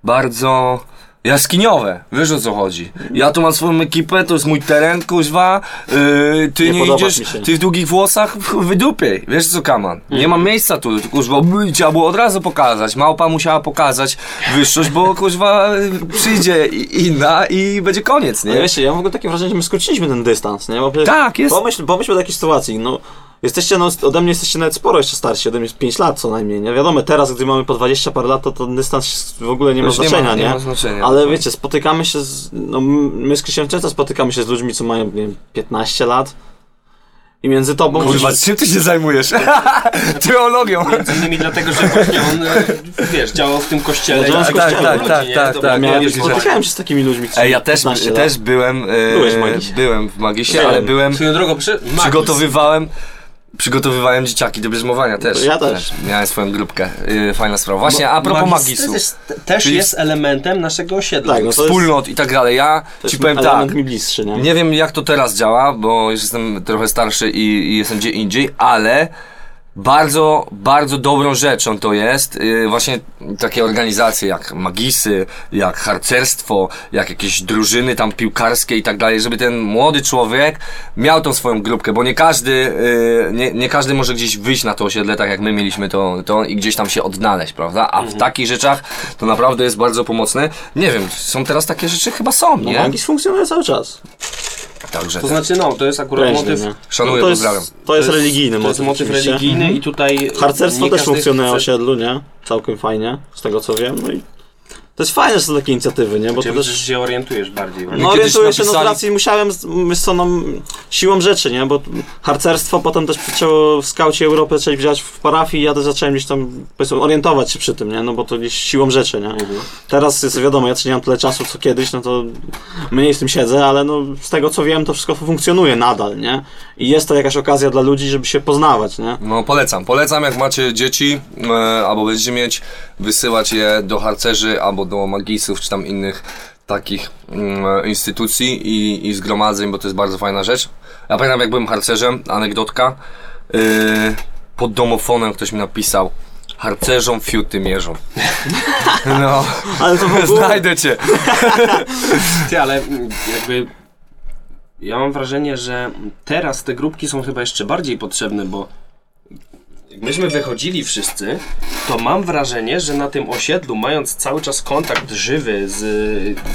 bardzo jaskiniowe, wiesz o co chodzi. Ja tu mam swoją ekipę, to jest mój teren, kuźwa, yy, ty Nie nie, idziesz, się. ty w długich włosach wydupiej, wiesz co, Kaman, nie mam miejsca tu, kuźwa, trzeba było od razu pokazać, małpa musiała pokazać wyższość, bo kuźwa przyjdzie inna i będzie koniec, No nie? wiesz, ja mam w ogóle takie wrażenie, że my skróciliśmy ten dystans, nie? Bo Tak, jest. Pomyśl, pomyśl o takiej sytuacji, no Jesteście, no, ode mnie jesteście nawet sporo jeszcze starsi, ode mnie jest 5 lat co najmniej, nie? Wiadomo, teraz, gdy mamy po 20 parę lat, to ten dystans w ogóle nie ma Już nie ma- znaczenia, nie nie? ma znaczenia, Ale wiecie, spotykamy się z, no, my z Krzysiem często spotykamy się z ludźmi, co mają, nie wiem, 15 lat i między tobą... Kurwa, czym ty się zajmujesz? Teologią. Między innymi dlatego, że właśnie on, e, wiesz, działał w tym kościele. No, tak, tak, tak, tak, tak. Miałem, wiesz, spotykałem się z takimi ludźmi, Ej, ja też, 15 lat. też byłem, e, Byłeś w Magisie? byłem w Magisie, ale byłem, Swoją drogą, przy... Magis. przygotowywałem, przygotowywałem dzieciaki do bierzmowania też. Ja też. Miałem swoją grupkę, e, fajna sprawa. Właśnie, a propos Magis Magisu, Też, też Czyli- jest elementem naszego osiedla. Tak, no to wspólnot i tak dalej, ja ci jest powiem element tak, mi bliższy, nie? Nie wiem jak to teraz działa, bo już jestem trochę starszy i, i jestem gdzie indziej, ale bardzo, bardzo dobrą rzeczą to jest yy, właśnie takie organizacje jak Magisy, jak harcerstwo, jak jakieś drużyny tam piłkarskie i tak dalej, żeby ten młody człowiek miał tą swoją grupkę, bo nie każdy, yy, nie, nie każdy może gdzieś wyjść na to osiedle, tak jak my mieliśmy to, to i gdzieś tam się odnaleźć, prawda? A w takich rzeczach to naprawdę jest bardzo pomocne. Nie wiem, są teraz takie rzeczy chyba są, No, nie? Magis funkcjonuje cały czas. Także To znaczy, no, to jest akurat Prężnie, motyw... nie? Szanuję, to jest, pozdrawiam. To jest religijny To jest motyw. motyw religijny i tutaj... Harcerstwo też funkcjonuje na chce- osiedlu, nie? Całkiem fajnie, z tego co wiem. No i to jest fajne, że są takie inicjatywy, nie? Bo Czy to też... się orientujesz bardziej. No kiedyś orientuję się, no z napisali- racji musiałem, co no, siłą rzeczy, nie? Bo harcerstwo potem też zaczęło w skaucie Europy zaczęli wziąć w parafii i ja też zacząłem gdzieś tam, powiedzmy, orientować się przy tym, nie? No bo to gdzieś siłą rzeczy, nie? Teraz jest wiadomo, ja też nie mam tyle czasu co kiedyś, no to mniej w tym siedzę, ale no z tego co wiem, to wszystko funkcjonuje nadal, nie? I jest to jakaś okazja dla ludzi, żeby się poznawać, nie? No polecam, polecam jak macie dzieci e, albo będziecie mieć, wysyłać je do harcerzy albo do magisów czy tam innych takich mm, instytucji i, i zgromadzeń, bo to jest bardzo fajna rzecz. Ja pamiętam jak byłem harcerzem, anegdotka, e, pod domofonem ktoś mi napisał harcerzom fiuty mierzą. No, Ale to ogóle... znajdę cię. Ty, ale mm, jakby ja mam wrażenie, że teraz te grupki są chyba jeszcze bardziej potrzebne, bo jak myśmy wychodzili wszyscy, to mam wrażenie, że na tym osiedlu, mając cały czas kontakt żywy z,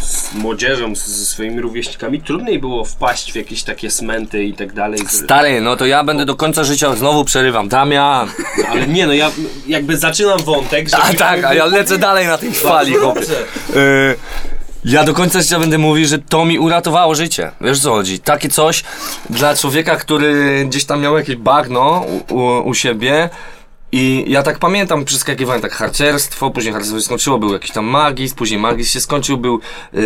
z młodzieżą, z, ze swoimi rówieśnikami, trudniej było wpaść w jakieś takie smenty i tak dalej. Stary, no to ja będę do końca życia znowu przerywam. Damian! Ale nie, no ja jakby zaczynam wątek, że... A tak, a ja lecę dalej na tej fali, chłopie. Ja do końca życia będę mówił, że to mi uratowało życie. Wiesz co chodzi? Takie coś dla człowieka, który gdzieś tam miał jakieś bagno u, u, u siebie. I ja tak pamiętam, przeskakiwałem tak harcerstwo, później harcerstwo się skończyło, był jakiś tam magis, później magis się skończył, był yy,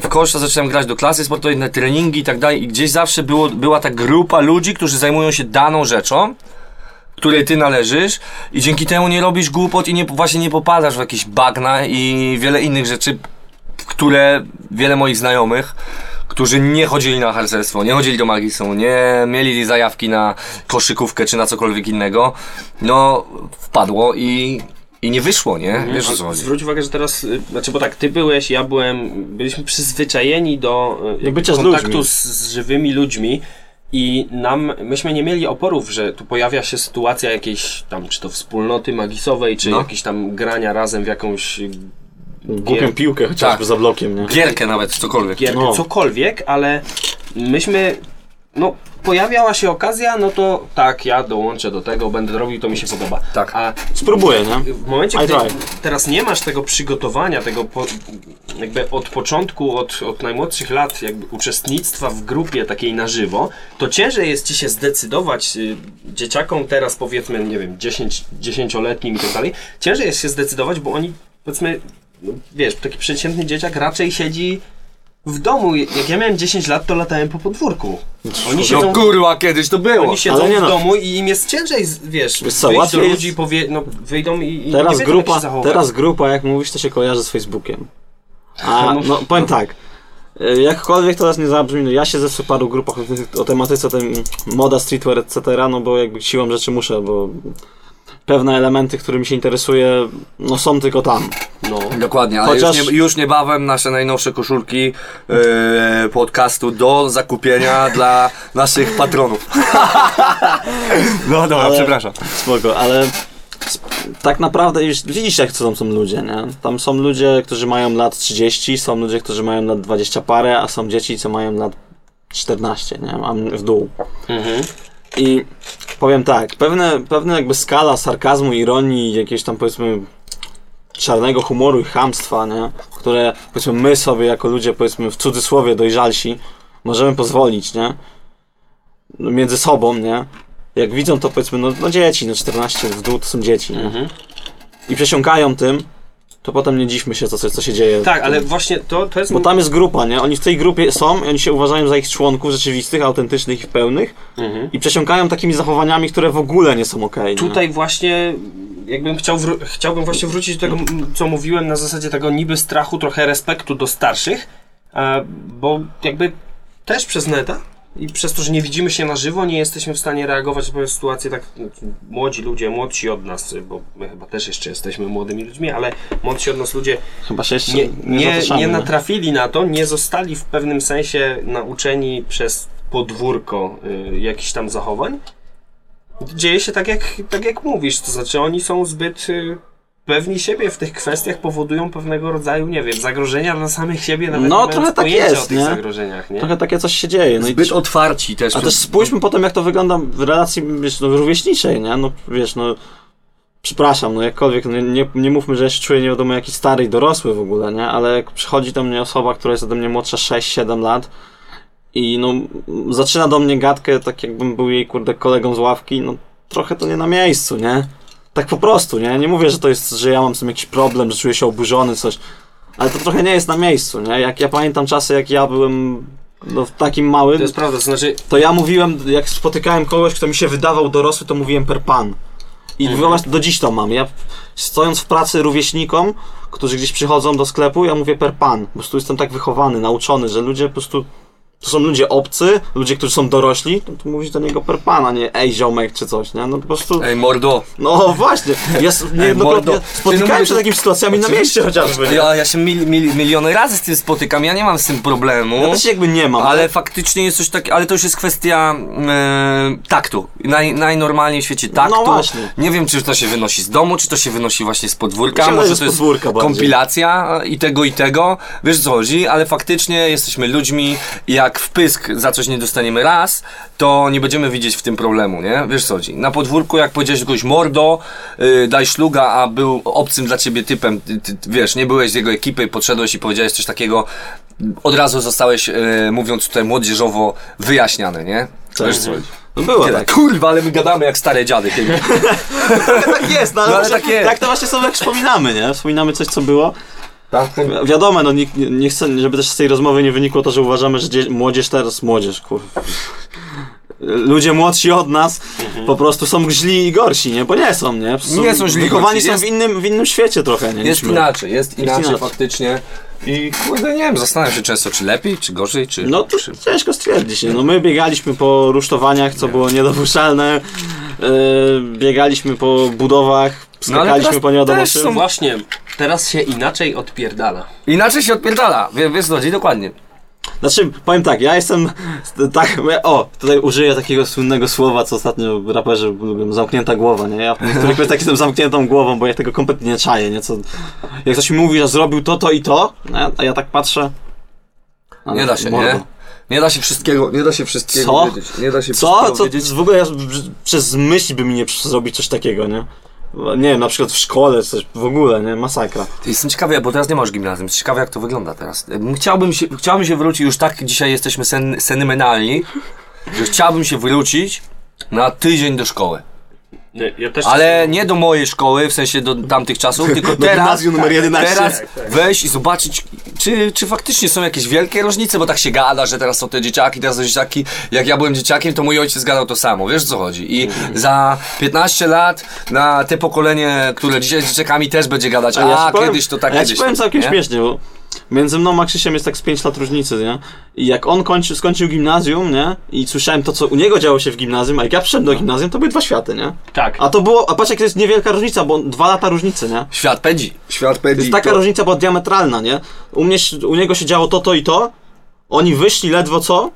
w kosza, zacząłem grać do klasy sportowej, na treningi i tak dalej i gdzieś zawsze było, była ta grupa ludzi, którzy zajmują się daną rzeczą, której ty należysz i dzięki temu nie robisz głupot i nie, właśnie nie popadasz w jakieś bagna i wiele innych rzeczy, które wiele moich znajomych, którzy nie chodzili na harcerstwo, nie chodzili do magisu, nie mieli zajawki na koszykówkę czy na cokolwiek innego, no wpadło i, i nie wyszło, nie? Wiesz o co chodzi. Zwróć uwagę, że teraz, y, znaczy bo tak, ty byłeś, ja byłem, byliśmy przyzwyczajeni do y, bycia z kontaktu z, z żywymi ludźmi i nam, myśmy nie mieli oporów, że tu pojawia się sytuacja jakiejś tam, czy to wspólnoty magisowej, czy No. jakieś tam grania razem w jakąś Głupią piłkę chociażby Tak. za blokiem, nie? Gierkę nawet, cokolwiek. gierkę, No. cokolwiek, ale myśmy, no pojawiała się okazja, no to tak, ja dołączę do tego, będę robił, to mi się podoba. Tak. A Spróbuję, nie? w momencie, I gdy try. teraz nie masz tego przygotowania, tego po, jakby od początku, od, od najmłodszych lat jakby uczestnictwa w grupie takiej na żywo, to ciężej jest ci się zdecydować y, dzieciakom teraz powiedzmy, nie wiem, 10, 10-letnim i tak dalej, ciężej jest się zdecydować, bo oni powiedzmy, wiesz, taki przeciętny dzieciak raczej siedzi w domu. Jak ja miałem 10 lat, to latałem po podwórku. Oni siedzą, No kurwa, kiedyś to było. oni siedzą Ale nie w no. domu i im jest ciężej, wiesz, Wiesz co, wyjść do łatwiej ludzi, powie, no, wyjdą i, i nie Teraz wiedzą, jak się grupa, zachować. teraz grupa, jak mówisz, to się kojarzy z Facebookiem. A, No, no powiem tak, y, jakkolwiek to teraz nie zabrzmi, no ja siedzę w paru grupach o, o tematyce tym moda, streetwear, etc., no bo jakby siłą rzeczy muszę, bo pewne elementy, którymi się interesuję, no są tylko tam. No. Dokładnie, ale Chociaż- już, nie, już niebawem nasze najnowsze koszulki e, podcastu do zakupienia dla naszych patronów. no dobra, Ale- przepraszam. Spoko, ale sp- tak naprawdę już widzicie, jak co tam są ludzie, nie? Tam są ludzie, którzy mają lat 30, są ludzie, którzy mają lat 20 parę, a są dzieci, co mają lat 14, nie? Mam w dół. Mhm. I powiem tak, pewne, pewne jakby skala sarkazmu, ironii, jakiegoś tam powiedzmy czarnego humoru i chamstwa, nie? Które powiedzmy my sobie jako ludzie powiedzmy w cudzysłowie dojrzalsi możemy pozwolić, nie? No, Między sobą, nie? Jak widzą to powiedzmy, no, no dzieci, no 14 w dół to są dzieci, nie? Mhm. I przesiąkają tym, to potem nie dziwmy się, co, co, się dzieje. Tak, ale właśnie to, to jest... Bo tam jest grupa, nie? Oni w tej grupie są i oni się uważają za ich członków rzeczywistych, autentycznych i pełnych Mhm. i przesiąkają takimi zachowaniami, które w ogóle nie są okej. nie? Tutaj właśnie jakbym chciał chciałbym właśnie wrócić do tego, co mówiłem na zasadzie tego niby strachu, trochę respektu do starszych, e, bo jakby też przez neta i przez to, że nie widzimy się na żywo, nie jesteśmy w stanie reagować na sytuacje tak znaczy, młodzi ludzie, młodsi od nas, bo my chyba też jeszcze jesteśmy młodymi ludźmi, ale młodsi od nas ludzie Chyba się jeszcze nie, nie, nie nie? natrafili na to, nie zostali w pewnym sensie nauczeni przez podwórko y, jakichś tam zachowań. Dzieje się tak jak, tak jak mówisz, to znaczy oni są zbyt y, pewni siebie w tych kwestiach, powodują pewnego rodzaju, nie wiem, zagrożenia dla samych siebie, nawet No, nie trochę tak jest, o tych nie? zagrożeniach, nie? Trochę takie coś się dzieje. No i Zbyt otwarci też. A też spójrzmy potem, jak to wygląda w relacji wiesz, no, rówieśniczej, nie? No wiesz, no. Przepraszam, no jakkolwiek, no, nie, nie mówmy, że ja się czuję nie wiadomo jaki stary i dorosły w ogóle, nie? Ale jak przychodzi do mnie osoba, która jest ode mnie młodsza 6-7 lat i no zaczyna do mnie gadkę, tak jakbym był jej kurde kolegą z ławki, no trochę to nie na miejscu, nie? Tak po prostu, nie? Nie mówię, że to jest, że ja mam z tym jakiś problem, że czuję się oburzony, coś. Ale to trochę nie jest na miejscu, nie? Jak ja pamiętam czasy, jak ja byłem no, w takim małym, To jest prawda, to znaczy to ja mówiłem, jak spotykałem kogoś, kto mi się wydawał dorosły, to mówiłem per pan. I Mhm. do dziś to mam. Ja stojąc w pracy rówieśnikom, którzy gdzieś przychodzą do sklepu, ja mówię per pan. Po prostu jestem tak wychowany, nauczony, że ludzie po prostu. To są ludzie obcy, ludzie, którzy są dorośli, to, to mówisz do niego per pan, a nie ej ziomek czy coś, nie? No po prostu. Ej, mordo. No właśnie. Ja s- niejednokrotnie mordo. spotykałem Ty się z takimi sytuacjami na mieście chociażby. nie? Ja, ja się mil, mil, miliony razy z tym spotykam, ja nie mam z tym problemu. Ja też jakby nie mam. Ale faktycznie jest coś takiego, ale to już jest kwestia e, taktu. Naj, najnormalniej w świecie taktu. No właśnie. Nie wiem, czy to się wynosi z domu, czy to się wynosi właśnie z podwórka. Myślę, Może to jest bardziej. kompilacja i tego i tego. Wiesz co chodzi, ale faktycznie jesteśmy ludźmi i jak w pysk za coś nie dostaniemy raz, to nie będziemy widzieć w tym problemu, nie? Wiesz co chodzi. Na podwórku jak powiedziałeś kogoś mordo, y, daj szluga, a był obcym dla ciebie typem, ty, ty, wiesz, nie byłeś z jego ekipy, podszedłeś i powiedziałeś coś takiego, od razu zostałeś, y, mówiąc tutaj młodzieżowo, wyjaśniany, nie? Wiesz co chodzi. No było Tyle. tak. Kurwa, ale my gadamy jak stare dziady. Ty. tak jest, no ale, No, ale tak jest. tak to właśnie sobie jak wspominamy, nie? Wspominamy coś, co było. Tak, Wi- Wiadomo, no nikt nie, nie chcę, żeby też z tej rozmowy nie wynikło to, że uważamy, że dzie- młodzież teraz, młodzież, kurwa. Ludzie młodsi od nas po prostu są źli i gorsi, nie? Bo nie są, nie? Nie są źli Wychowani są Jest- w innym, w innym świecie trochę, nie? Jest inaczej, jest inaczej, inaczej. faktycznie. I kurde, nie wiem, zastanawiam się często, czy lepiej, czy gorzej, czy... No to czy... ciężko stwierdzić, nie? No my biegaliśmy po rusztowaniach, co było niedopuszczalne. Yy, biegaliśmy po budowach, No, skakaliśmy teraz po nie czym. są- właśnie teraz się inaczej odpierdala. Inaczej się odpierdala, wie, wiesz co dokładnie. Znaczy, powiem tak, ja jestem tak, o, tutaj użyję takiego słynnego słowa, co ostatnio raperzy lubią, zamknięta głowa, nie? Ja w niektórych kwestiach jestem zamkniętą głową, bo ja tego kompletnie nie czaję, nie? Co, jak ktoś mi mówi, że zrobił to, to i to, nie? a ja tak patrzę... a, Nie da się, mordo. nie? Nie da się wszystkiego, nie da się wszystkiego Co? wiedzieć. Nie da się Co? Co? wiedzieć. W ogóle ja, przez myśl by mi nie zrobić coś takiego, nie? Nie wiem, na przykład w szkole, coś w ogóle, nie? Masakra. Jestem ciekawy, bo teraz nie masz gimnazjum, jestem ciekawy jak to wygląda teraz. Chciałbym się, chciałbym się wrócić, już tak dzisiaj jesteśmy sen, senomenalni, że chciałbym się wrócić na tydzień do szkoły. Nie, Ja Ale nie do mojej szkoły, w sensie do tamtych czasów, tylko teraz, gimnazjum numer 11. teraz wejść i zobaczyć, czy, czy faktycznie są jakieś wielkie różnice, bo tak się gada, że teraz są te dzieciaki, teraz są dzieciaki. Jak ja byłem dzieciakiem, to mój ojciec gadał to samo, wiesz o co chodzi. I za 15 lat na te pokolenie, które dzisiaj jest dzieciakami też będzie gadać, a, ja powiem- kiedyś to tak, a Ja kiedyś ci powiem całkiem nie? śmiesznie, bo między mną a Krzysiem jest tak z 5 lat różnicy, nie? I jak on kończy, skończył gimnazjum, nie? I słyszałem to, co u niego działo się w gimnazjum, a jak ja przyszedłem do gimnazjum, to były dwa światy, nie? Tak. A to było, a patrz jak to jest niewielka różnica, bo dwa lata różnicy, nie? Świat pędzi. Świat To pędzi. jest taka różnica była diametralna, nie? U, mnie, u niego się działo to, to i to, oni wyszli ledwo co,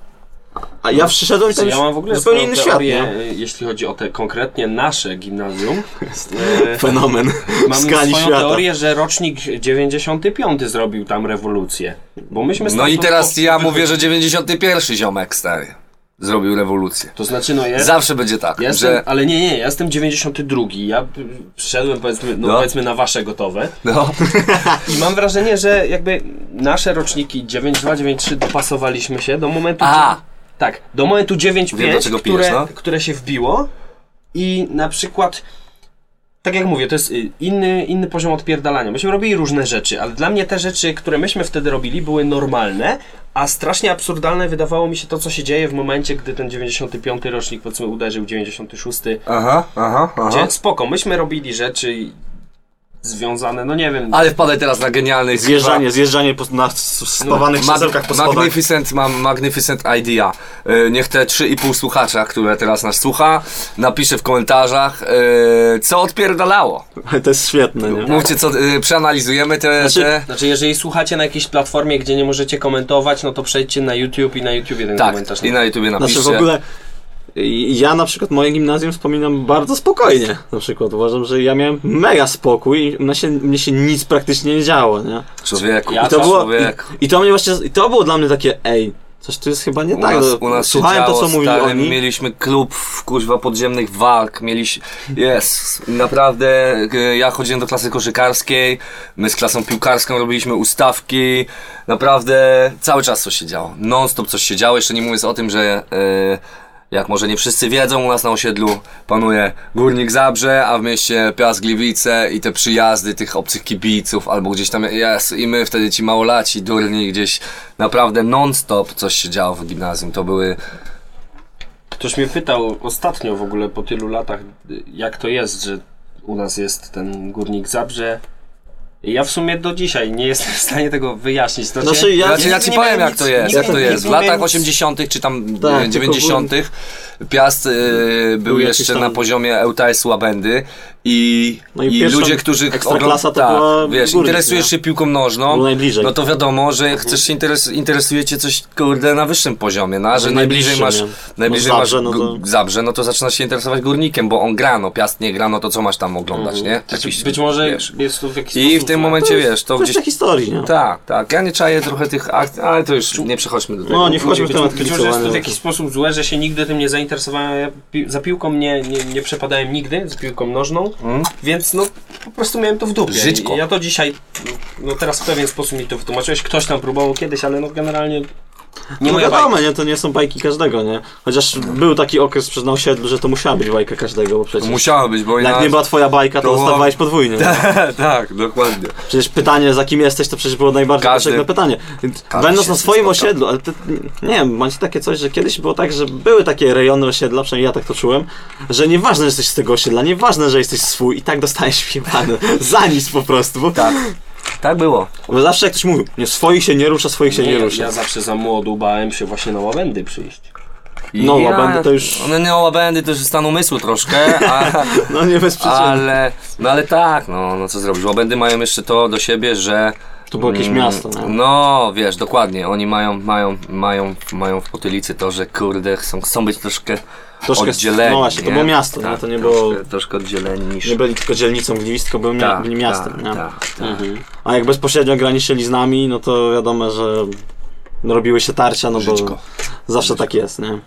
a ja przyszedłem i to Ja mam w ogóle zupełnie inny świat, teorię, nie? e, jeśli chodzi o te konkretnie nasze gimnazjum. E, Fenomen Mam skali swoją świata. teorię, że rocznik 95 zrobił tam rewolucję. Bo myśmy No i teraz po- ja mówię, że 91 ziomek stary. zrobił rewolucję. To znaczy, no jest... Zawsze będzie tak, Ja jestem, że... ale nie, nie, ja jestem 92. Ja przyszedłem powiedzmy, no, No. powiedzmy na wasze gotowe. No, I mam wrażenie, że jakby nasze roczniki 9.2, 9.3 dopasowaliśmy się do momentu. A! Tak, do momentu Wiem, 9.5, do czego które, pijesz, no. które się wbiło. I na przykład. Tak jak mówię, to jest y, inny, inny poziom odpierdalania. Myśmy robili różne rzeczy, ale dla mnie te rzeczy, które myśmy wtedy robili, były normalne, a strasznie absurdalne wydawało mi się to, co się dzieje w momencie, gdy ten 95 rocznik, powiedzmy, uderzył 96. aha, aha, aha. Gdzie spoko, myśmy robili rzeczy związane, no nie wiem. Ale wpadaj teraz na genialny Zjeżdżanie, zjeżdżanie po, na spawanych Mag- krzesełkach po schodach. magnificent, mam magnificent idea. E, Niech te 3,5 słuchacza, które teraz nas słucha, napisze w komentarzach, e, co odpierdalało. To jest świetne, nie? Mówcie, co, e, przeanalizujemy te, Znaczy- te... Znaczy, jeżeli słuchacie na jakiejś platformie, gdzie nie możecie komentować, no to przejdźcie na YouTube i na YouTubie ten Tak, komentarz. i na YouTubie napiszcie. Znaczy w ogóle ja na przykład moje gimnazjum wspominam bardzo spokojnie. Na przykład uważam, że ja miałem mega spokój i mnie się, mnie się nic praktycznie nie działo, nie? Człowieku, Ja I to było, człowieku. i, i to mnie właśnie, i to było dla mnie takie, ej, coś tu jest chyba nie U tak. nas, u nas Słuchałem to, co mówili stary, oni. Mieliśmy klub w kuźwa podziemnych walk, mieliśmy... Jest, naprawdę, e, ja chodziłem do klasy koszykarskiej, my z klasą piłkarską robiliśmy ustawki, naprawdę cały czas coś się działo, non stop coś się działo, jeszcze nie mówiąc o tym, że... e, jak może nie wszyscy wiedzą, u nas na osiedlu panuje Górnik Zabrze, a w mieście Piast Gliwice i te przyjazdy tych obcych kibiców, albo gdzieś tam jest i my wtedy ci małolaci, durni, gdzieś naprawdę non-stop coś się działo w gimnazjum. To były... Ktoś mnie pytał ostatnio w ogóle po tylu latach, jak to jest, że u nas jest ten górnik Zabrze. Ja w sumie do dzisiaj nie jestem w stanie tego wyjaśnić. Znaczy, Znaczy, ja- Ja, ci- ja ci nie powiem jak to nic- jest, nigdy jak to nie- jest. W nie latach nic- 80 czy tam Tak, e, tylko 90 Piast e, był jeszcze tam- na poziomie EUTS Łabędy i, No i i, ludzie, którzy ekstraklasa to tak, była wiesz, Górnik, interesujesz nie? się piłką nożną, no to wiadomo, że chcesz się interes, interesuje cię coś kurde na wyższym poziomie, no, a że No najbliżej masz nie? najbliżej No masz Zabrze, no G- to- Zabrze, no to zaczynasz się interesować Górnikiem, bo on gra, no Piast nie gra, no to co masz tam oglądać, nie? Znaczy, Jakiś, być może wiesz. jest to w jakiś I w sposób tym momencie, wiesz, to gdzieś... historii, nie? Tak, tak, ja nie czaję trochę tych akcji, ale to już nie przechodźmy do tego. No, nie wchodźmy w temat być może jest to w jakiś sposób złe, że się nigdy tym nie zainteresowałem. Ja pi- za piłką nie, nie, nie przepadałem nigdy, za piłką nożną, więc no po prostu miałem to w dupie. Mm. Żyćko. Ja to dzisiaj, no teraz w pewien sposób mi to wytłumaczyłeś. Ktoś tam próbował kiedyś, ale no generalnie nie No wiadomo, bajka. nie, to nie są bajki każdego, nie? Chociaż był taki okres przed na osiedlu, że to musiała być bajka każdego, bo przecież Musiało być, bo jak nie była twoja bajka, to, to dostawałeś podwójnie. nie? tak, dokładnie. Przecież pytanie, za kim jesteś, to przecież było najbardziej Każdy- potrzebne pytanie. każdy Będąc na swoim osiedlu, ale ty, nie wiem, macie takie coś, że kiedyś było tak, że były takie rejony osiedla, przynajmniej ja tak to czułem, że nieważne, że jesteś z tego osiedla, nieważne, że jesteś swój, i tak dostajesz wjebane. Za nic po prostu. Bo, Tak. Tak było. bo zawsze jak ktoś mówił, nie, swoich się nie rusza, swoich się nie, Nie, ja, rusza. ja zawsze za młodu bałem się właśnie na łabędy przyjść. No, łabędy to już- One nie łabędy to już stan umysłu troszkę, a, No nie bez przyczyny. ale... No ale tak, no, no co zrobić. Łabędy mają jeszcze to do siebie, że... To było jakieś mm, miasto, no. No, wiesz, dokładnie. Oni mają, mają, mają, mają w potylicy to, że kurde, chcą, chcą być troszkę, Troszkę- oddzieleni. no właśnie, to nie? było miasto, tak, to nie troszkę, było- Troszkę oddzieleni niż... Nie byli tylko dzielnicą Gliwic, tylko mia- Tak, byli miastem, tak, nie? tak, tak. A jak bezpośrednio graniczyli z nami, no to wiadomo, że robiły się tarcia, no bo Żyćko. zawsze tak jest, nie?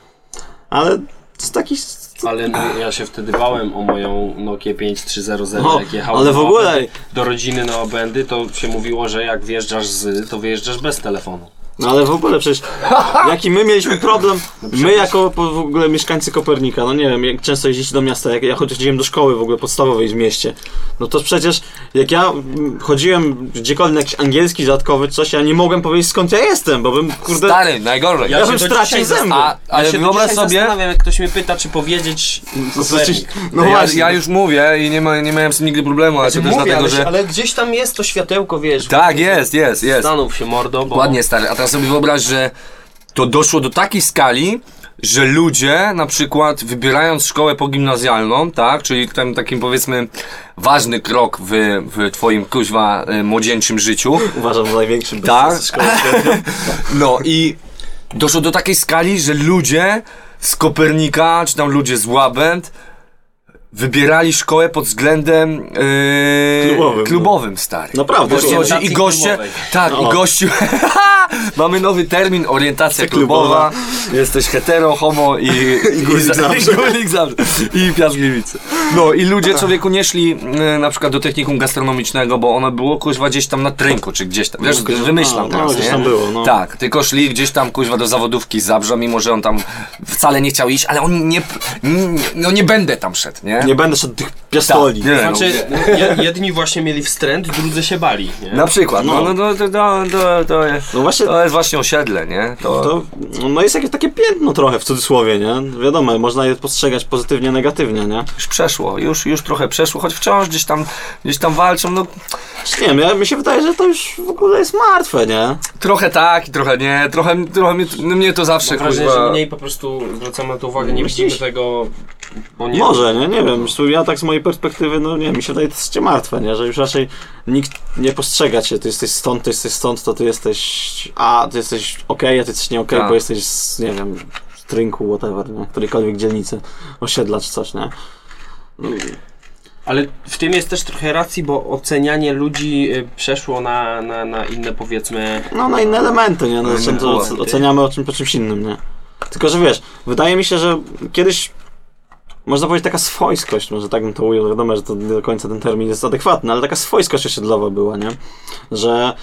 Ale z takich... Ale no, ja się wtedy bałem o moją Nokia 5300, No, jak jechałem ale w ogóle- do rodziny na obędy, to się mówiło, że jak wjeżdżasz z, to wyjeżdżasz bez telefonu. No ale w ogóle przecież, jaki my mieliśmy problem, my jako po- w ogóle mieszkańcy Kopernika, no nie wiem, jak często jeździcie do miasta, jak ja chodziłem do szkoły w ogóle podstawowej w mieście, no to przecież jak ja mm, chodziłem gdziekolwiek na jakiś angielski dodatkowy coś, ja nie mogłem powiedzieć skąd ja jestem, bo bym, kurde... Stary, najgorzej. Ja bym do stracił dzisiaj zęby. A, ale ja się do wyobraź dzisiaj sobie... zastanawiam, jak ktoś mnie pyta, czy powiedzieć Kopernik. No ja, właśnie. ja już mówię i nie, ma, nie miałem z tym nigdy problemu, ale to też Mówię, dlatego, ale, że... ale gdzieś tam jest to światełko, wiesz. Tak, jest, jest, jest. Stanów się mordo, bo... Ładnie stary, a teraz sobie wyobraź, że to doszło do takiej skali, że ludzie na przykład wybierając szkołę pogimnazjalną, tak, czyli tam takim powiedzmy ważny krok w, w twoim kuźwa y, młodzieńczym życiu, Uważam za największy Tak? szkoły no i doszło do takiej skali, że ludzie z Kopernika, czy tam ludzie z Łabęd wybierali szkołę pod względem yy, Klubowym, klubowym stary. Naprawdę, chodzi- I goście, klubowej. tak, No. i gościu, mamy nowy termin, orientacja klubowa, jesteś hetero, homo i, i, guzik zawsze. i, zawsze. I Piasgliwice. No i ludzie człowieku nie szli yy, na przykład do technikum gastronomicznego, bo ono było kuźwa gdzieś tam na trynku, czy gdzieś tam, wiesz, wymyślam A, no, teraz, gdzieś nie? tam było, no. Tak, tylko szli gdzieś tam kuźwa do zawodówki z Zabrza, mimo że on tam wcale nie chciał iść, ale on nie, nie no nie będę tam szedł, nie? Nie będę szedł do tych piastoli. Tak, nie. Znaczy, je- jedni właśnie mieli wstręt, drudzy się bali. Nie? Na przykład, no, no, no to, to, to, to, jest, No właśnie- to jest właśnie osiedle, nie? To, To, no jest jakieś takie piętno trochę w cudzysłowie, nie? Wiadomo, można je postrzegać pozytywnie, negatywnie, nie? już przeszło, już, już trochę przeszło, choć wciąż gdzieś tam, gdzieś tam walczą, no Nie wiem, ja, mi się wydaje, że to już w ogóle jest martwe, nie? trochę tak i trochę nie, trochę, trochę mnie, no, mnie to zawsze Mam wrażenie, że mniej po prostu zwracamy na to uwagę, nie Myślisz? widzimy tego, bo nie Może, nie? Nie wiem. Ja tak z mojej perspektywy, no nie mi się wydaje to martwe, nie? Że już raczej nikt nie postrzega cię, ty jesteś stąd, ty jesteś stąd, to ty jesteś a, ty jesteś okej, a ty jesteś nie okej, Tak. bo jesteś z, nie wiem, z trynku, whatever, nie? Którejkolwiek dzielnicy, osiedla czy coś, nie? Ale w tym jest też trochę racji, bo ocenianie ludzi y, przeszło na, na, na inne powiedzmy... No na inne elementy, nie? No, Na to elementy. oceniamy o czym, po czymś innym, nie? Tylko, że wiesz, wydaje mi się, że kiedyś można powiedzieć taka swojskość, może tak bym to ujął, wiadomo, że to nie do końca ten termin jest adekwatny, ale taka swojskość osiedlowa była, nie? Że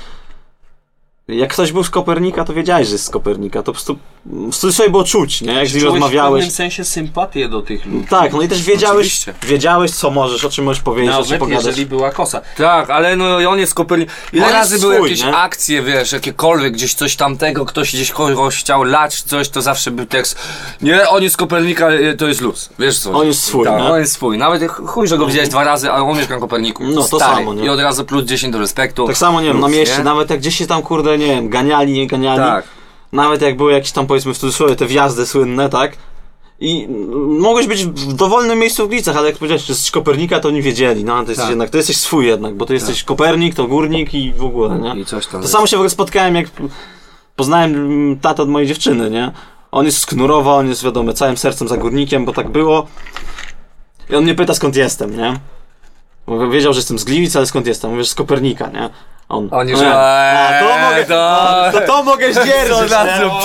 jak ktoś był z Kopernika, to wiedziałeś, że jest z Kopernika, to po prostu w cudzysłowie było czuć, nie? Jak z nim Czułeś w rozmawiałeś. pewnym sensie sympatię do tych ludzi. Tak, no i też wiedziałeś, Oczywiście. wiedziałeś co możesz, o czym możesz powiedzieć, o czym Nawet pogadać. jeżeli była kosa. Tak, ale no i on jest Kopernik. Ile On razy były swój, jakieś nie? akcje, wiesz, jakiekolwiek, gdzieś coś tamtego, ktoś gdzieś kogoś chciał lać, coś, to zawsze był tekst. Nie, on jest Kopernika, ale to jest luz. Wiesz co? On jest swój, Tak, nie? on jest swój. Nawet ch- chuj, że go widziałeś dwa razy, ale on mieszka na Koperniku. No, to Stary. samo, nie? I od razu plus 10 do respektu. Tak samo, nie wiem, na mieście, nawet jak gdzieś się tam, kurde, nie wiem, ganiali, nie ganiali, Tak. nawet jak były jakieś tam, powiedzmy w cudzysłowie, te wjazdy słynne, tak? I mogłeś być w dowolnym miejscu w Glicach, ale jak powiedziałeś, że jesteś Kopernika, to oni wiedzieli, no, to jesteś Tak. jednak, to jesteś swój jednak, bo ty jesteś Kopernik, to Górnik i w ogóle, nie? I coś tam. To samo się w ogóle spotkałem, jak poznałem tatę od mojej dziewczyny, nie? On jest z Knurowa, on jest, wiadomo, całym sercem za Górnikiem, bo tak było. I on mnie pyta, skąd jestem, nie? Wiedział, że jestem z Gliwic, ale skąd jestem? Mówię, że z Kopernika, nie? On, Oni, "E, że- a, to eee, mogę, to- to, to mogę zdzierżyć,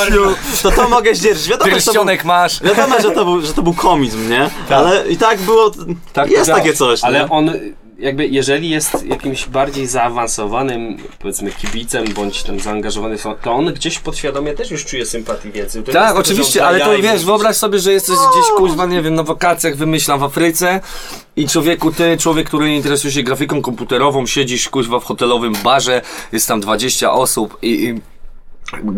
psiu. To to mogę zdzierżyć. Wiadomo, że to był, masz. wiadomo, że to był, że to był komizm, nie? Ale i tak było, Tak jest to takie coś, Ale nie? on jakby, jeżeli jest jakimś bardziej zaawansowanym, powiedzmy, kibicem, bądź tam zaangażowany, to on gdzieś podświadomie też już czuje sympatię więcej. To Tak, oczywiście, ale to wiesz, wyobraź sobie, że jesteś gdzieś kuźwa, nie wiem, na wakacjach, wymyślam w Afryce i człowieku, ty, człowiek, który nie interesuje się grafiką komputerową, siedzisz kuźwa w hotelowym barze, jest tam 20 osób i, i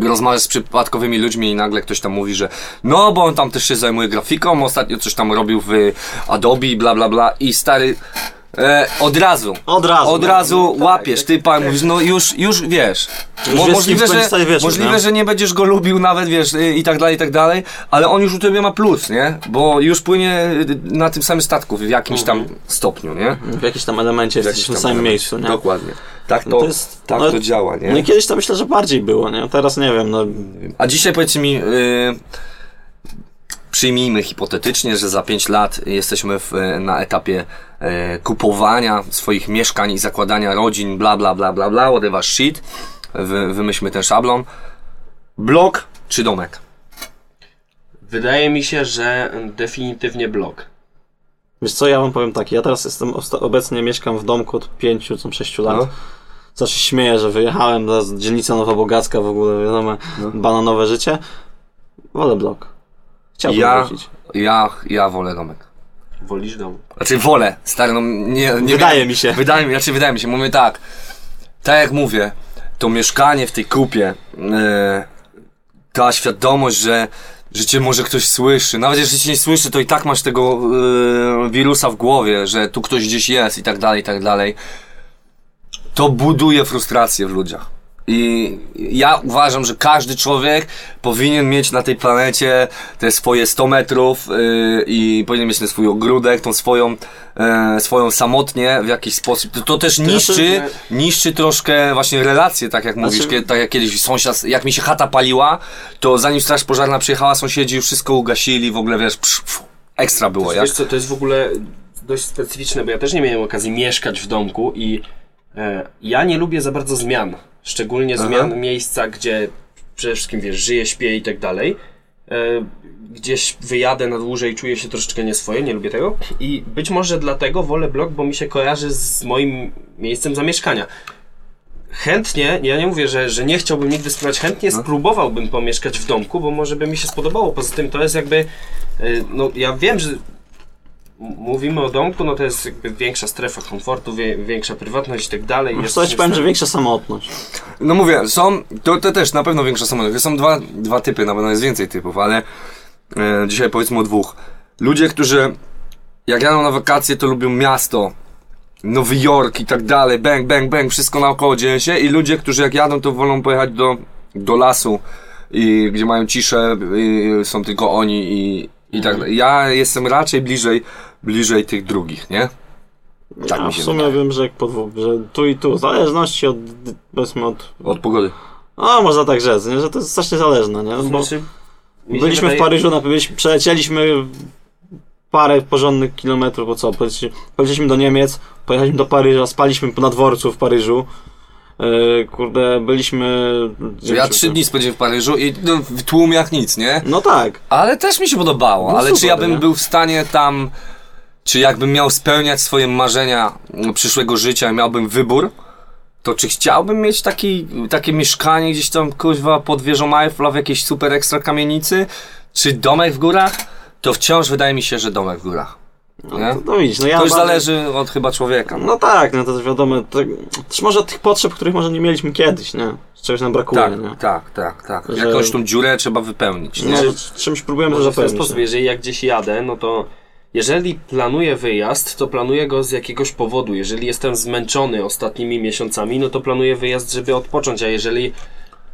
rozmawiasz z przypadkowymi ludźmi i nagle ktoś tam mówi, że no, bo on tam też się zajmuje grafiką, ostatnio coś tam robił w Adobe, bla bla bla i stary, e, od razu, Od razu. od no. razu łapiesz, ty pan mówisz, no już, już wiesz. Już Mo- wiesz, możliwe, że, możliwe nie? że nie będziesz go lubił nawet, wiesz, i tak dalej, i tak dalej, ale on już u ciebie ma plus, nie? Bo już płynie y, na tym samym statku w jakimś tam stopniu, nie? W jakimś tam elemencie W jakimś tam samym elemencie. miejscu, nie? Dokładnie. Tak to, No to jest- tak no- to działa, nie? No i kiedyś to myślę, że bardziej było, nie? Teraz nie wiem, no... A dzisiaj powiedzcie mi, y, przyjmijmy hipotetycznie, że za 5 lat jesteśmy w, na etapie y, kupowania swoich mieszkań i zakładania rodzin, bla bla bla bla bla, whatever shit. Wy, wymyślmy ten szablon. Blok czy domek? Wydaje mi się, że definitywnie blok. Wiesz co, ja wam powiem tak, ja teraz jestem, obecnie mieszkam w domku od 5 czy 6 lat. No. Się śmieję, że wyjechałem, teraz dzielnica Nowobogacka w ogóle, wiadomo, No. bananowe życie. Wolę blok. Chciałbym Ja, wrócić. ja, ja wolę domek. Wolisz dom. Znaczy wolę, stary, no nie, nie Wydaje mi się. Wydaje mi, znaczy wydaje mi się, mówię tak, tak jak mówię, to mieszkanie w tej kupie, e, ta świadomość, że, że cię może ktoś słyszy, nawet jeżeli cię nie słyszy, to i tak masz tego e, wirusa w głowie, że tu ktoś gdzieś jest i tak dalej, i tak dalej, to buduje frustrację w ludziach. I ja uważam, że każdy człowiek powinien mieć na tej planecie te swoje 100 metrów yy, i powinien mieć ten swój ogródek, tą swoją, e, swoją samotnie w jakiś sposób. To, to też niszczy, niszczy troszkę właśnie relacje, tak jak mówisz, Znaczy- tak jak kiedyś sąsiad, jak mi się chata paliła, to zanim straż pożarna przyjechała, sąsiedzi już wszystko ugasili, w ogóle wiesz, psz, psz, ekstra było, jak? Wiesz co, to jest w ogóle dość specyficzne, bo ja też nie miałem okazji mieszkać w domku i e, ja nie lubię za bardzo zmian. Szczególnie Aha. zmian miejsca, gdzie przede wszystkim wiesz, żyję, śpię i tak dalej. E, gdzieś wyjadę na dłużej, czuję się troszeczkę nieswoje, nie lubię tego. I być może dlatego wolę blok, bo mi się kojarzy z moim miejscem zamieszkania. Chętnie, ja nie mówię, że, że nie chciałbym nigdy spróbować, chętnie spróbowałbym pomieszkać w domku, bo może by mi się spodobało. Poza tym to jest jakby, y, no ja wiem, że mówimy o domku, no to jest jakby większa strefa komfortu, wie, większa prywatność i tak dalej. Wiesz Jest co, ja ci powiem, że większa samotność. No mówię, są, to, to też na pewno większa samolot. Są dwa, dwa typy, na pewno jest więcej typów, ale e, dzisiaj powiedzmy o dwóch. Ludzie, którzy jak jadą na wakacje, to lubią miasto, Nowy Jork i tak dalej, bang, bang, bang, wszystko naokoło dzieje się i ludzie, którzy jak jadą, to wolą pojechać do, do lasu i gdzie mają ciszę, i są tylko oni i, i tak dalej. Ja jestem raczej bliżej, bliżej tych drugich, nie? Tak ja mi w się sumie wydaje. wiem, że, jak podwo- że tu i tu, w zależności od, powiedzmy od, Od pogody. no można tak rzec, nie? że to jest strasznie zależne, nie? Bo Znaczy, byliśmy w wydaje- Paryżu, na, byliśmy, przelecieliśmy parę porządnych kilometrów, bo co, poleci- polecieliśmy do Niemiec, pojechaliśmy do Paryża, spaliśmy na dworcu w Paryżu, Yy, kurde, byliśmy... Ja trzy dni spędziłem w Paryżu i no, w tłum jak nic, nie? No tak, Ale też mi się podobało, No ale super, czy ja bym nie? był w stanie tam, czy jakbym miał spełniać swoje marzenia przyszłego życia i miałbym wybór, to czy chciałbym mieć taki, takie mieszkanie gdzieś tam, kuźwa, pod wieżą Eiffla w jakiejś super ekstra kamienicy, czy domek w górach? To wciąż wydaje mi się, że domek w górach. Nie? to, no widzisz, no ja To już bardzo- zależy od chyba człowieka. No. No tak, no to też wiadomo, to, też może od tych potrzeb, których może nie mieliśmy kiedyś, nie? Czegoś nam brakuje, Tak, nie? tak, tak, tak. Że- Jakąś tą dziurę trzeba wypełnić. Nie? No, że czymś próbujemy to Może w ten sposób, jeżeli ja gdzieś jadę, no to jeżeli planuję wyjazd, to planuję go z jakiegoś powodu. Jeżeli jestem zmęczony ostatnimi miesiącami, no to planuję wyjazd, żeby odpocząć, a jeżeli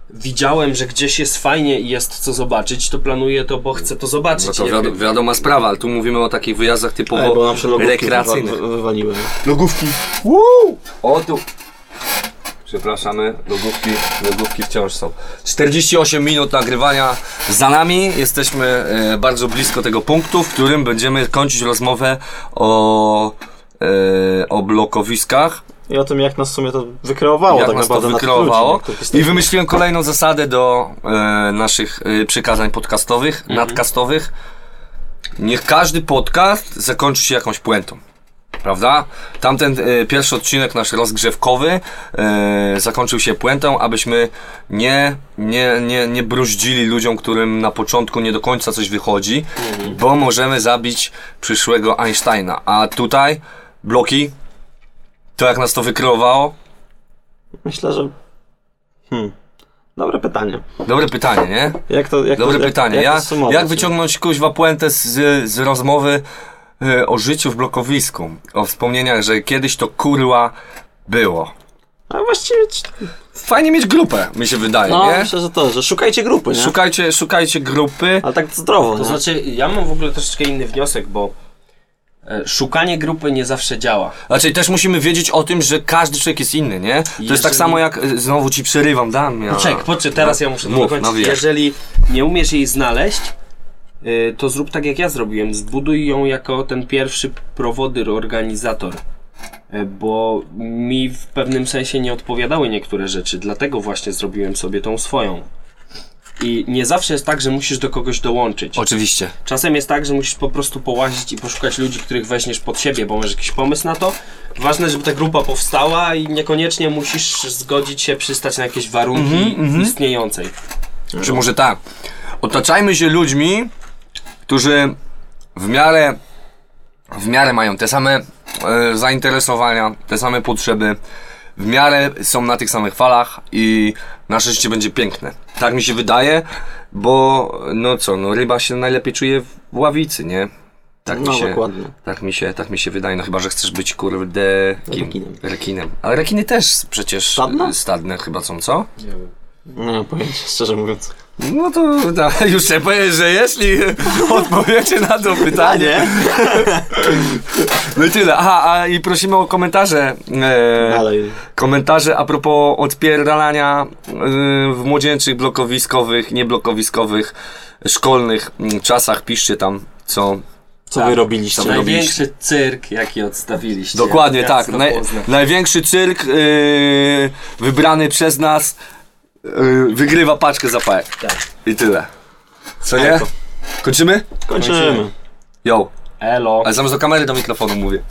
widziałem, że gdzieś jest fajnie i jest co zobaczyć, to planuję to, bo chcę to zobaczyć. No to wiado, wiadoma sprawa, ale tu mówimy o takich wyjazdach Ej, typowo bo się logówki rekreacyjnych. wy- wy- wywaliły. nie? Logówki. Woo! O tu. Przepraszamy, logówki, logówki wciąż są. 48 minut nagrywania za nami. Jesteśmy e, bardzo blisko tego punktu, w którym będziemy kończyć rozmowę o, e, o blokowiskach. I o tym, jak nas w sumie to wykreowało jak tak nas to naprawdę na tych wykreowało. ludzi, I wymyśliłem kolejną zasadę do e, naszych e, przykazań podcastowych, Mhm. nadcastowych. Niech każdy podcast zakończy się jakąś puentą. Prawda? Tamten e, pierwszy odcinek nasz rozgrzewkowy e, zakończył się puentą, abyśmy nie, nie, nie, nie bruździli ludziom, którym na początku nie do końca coś wychodzi, bo możemy zabić przyszłego Einsteina. A tutaj bloki, to jak nas to wykreowało, Myślę, że... Hmm. Dobre pytanie. Dobre pytanie, nie? Jak to, jak Dobre to, jak, pytanie. Jak, Ja, to sumować? jak wyciągnąć kuźwa puentę z, z rozmowy y, o życiu w blokowisku? O wspomnieniach, że kiedyś to kurwa było. A właściwie... ci- Fajnie mieć grupę, mi się wydaje, No, nie? myślę, że to, że szukajcie grupy, nie? Szukajcie, szukajcie grupy. Ale tak zdrowo, To nie? znaczy, ja mam w ogóle troszeczkę inny wniosek, bo e, szukanie grupy nie zawsze działa. Znaczy też musimy wiedzieć o tym, że każdy człowiek jest inny, nie? To jest tak Jeżeli- samo jak, y, znowu ci przerywam, dam ja. Poczekaj, poczekaj, teraz ja muszę to Mów, dokończyć. no wiesz. Jeżeli nie umiesz jej znaleźć, to zrób tak jak ja zrobiłem. Zbuduj ją jako ten pierwszy prowodyr, organizator. Y, Bo mi w pewnym sensie nie odpowiadały niektóre rzeczy, dlatego właśnie zrobiłem sobie tą swoją. I nie zawsze jest tak, że musisz do kogoś dołączyć. Oczywiście. Czasem jest tak, że musisz po prostu połazić i poszukać ludzi, których weźmiesz pod siebie, bo masz jakiś pomysł na to. Ważne, żeby ta grupa powstała i niekoniecznie musisz zgodzić się przystać na jakieś warunki istniejącej. Czy może tak? Otaczajmy się ludźmi, którzy w miarę w miarę mają te same e, zainteresowania, te same potrzeby, w miarę są na tych samych falach i nasze życie będzie piękne. Tak mi się wydaje, bo no co, no ryba się najlepiej czuje w ławicy, nie? Tak No, mi się, dokładnie. tak mi się, tak mi się wydaje, no chyba, że chcesz być kurde kim? Rekinem. rekinem. Ale rekiny też przecież Stadne? stadne chyba są, co? Nie mam pojęcia, szczerze mówiąc. No to da, już chcę powiedzieć, że jeśli odpowiecie na to pytanie. No i tyle. Aha, a i prosimy o komentarze. E, Dalej. komentarze a propos odpierdalania e, w młodzieńczych blokowiskowych, nieblokowiskowych, szkolnych mm, czasach. Piszcie tam, co, Co Tak. wy robiliście? Co wy robiliście? Największy cyrk, jaki odstawiliście. Dokładnie tak. to Naj, największy cyrk yy, wybrany przez nas wygrywa paczkę zapałek. Tak. I tyle. Co nie? Kończymy? Kończymy. Yo. Elo. Ale zamiast do kamery do mikrofonu mówię.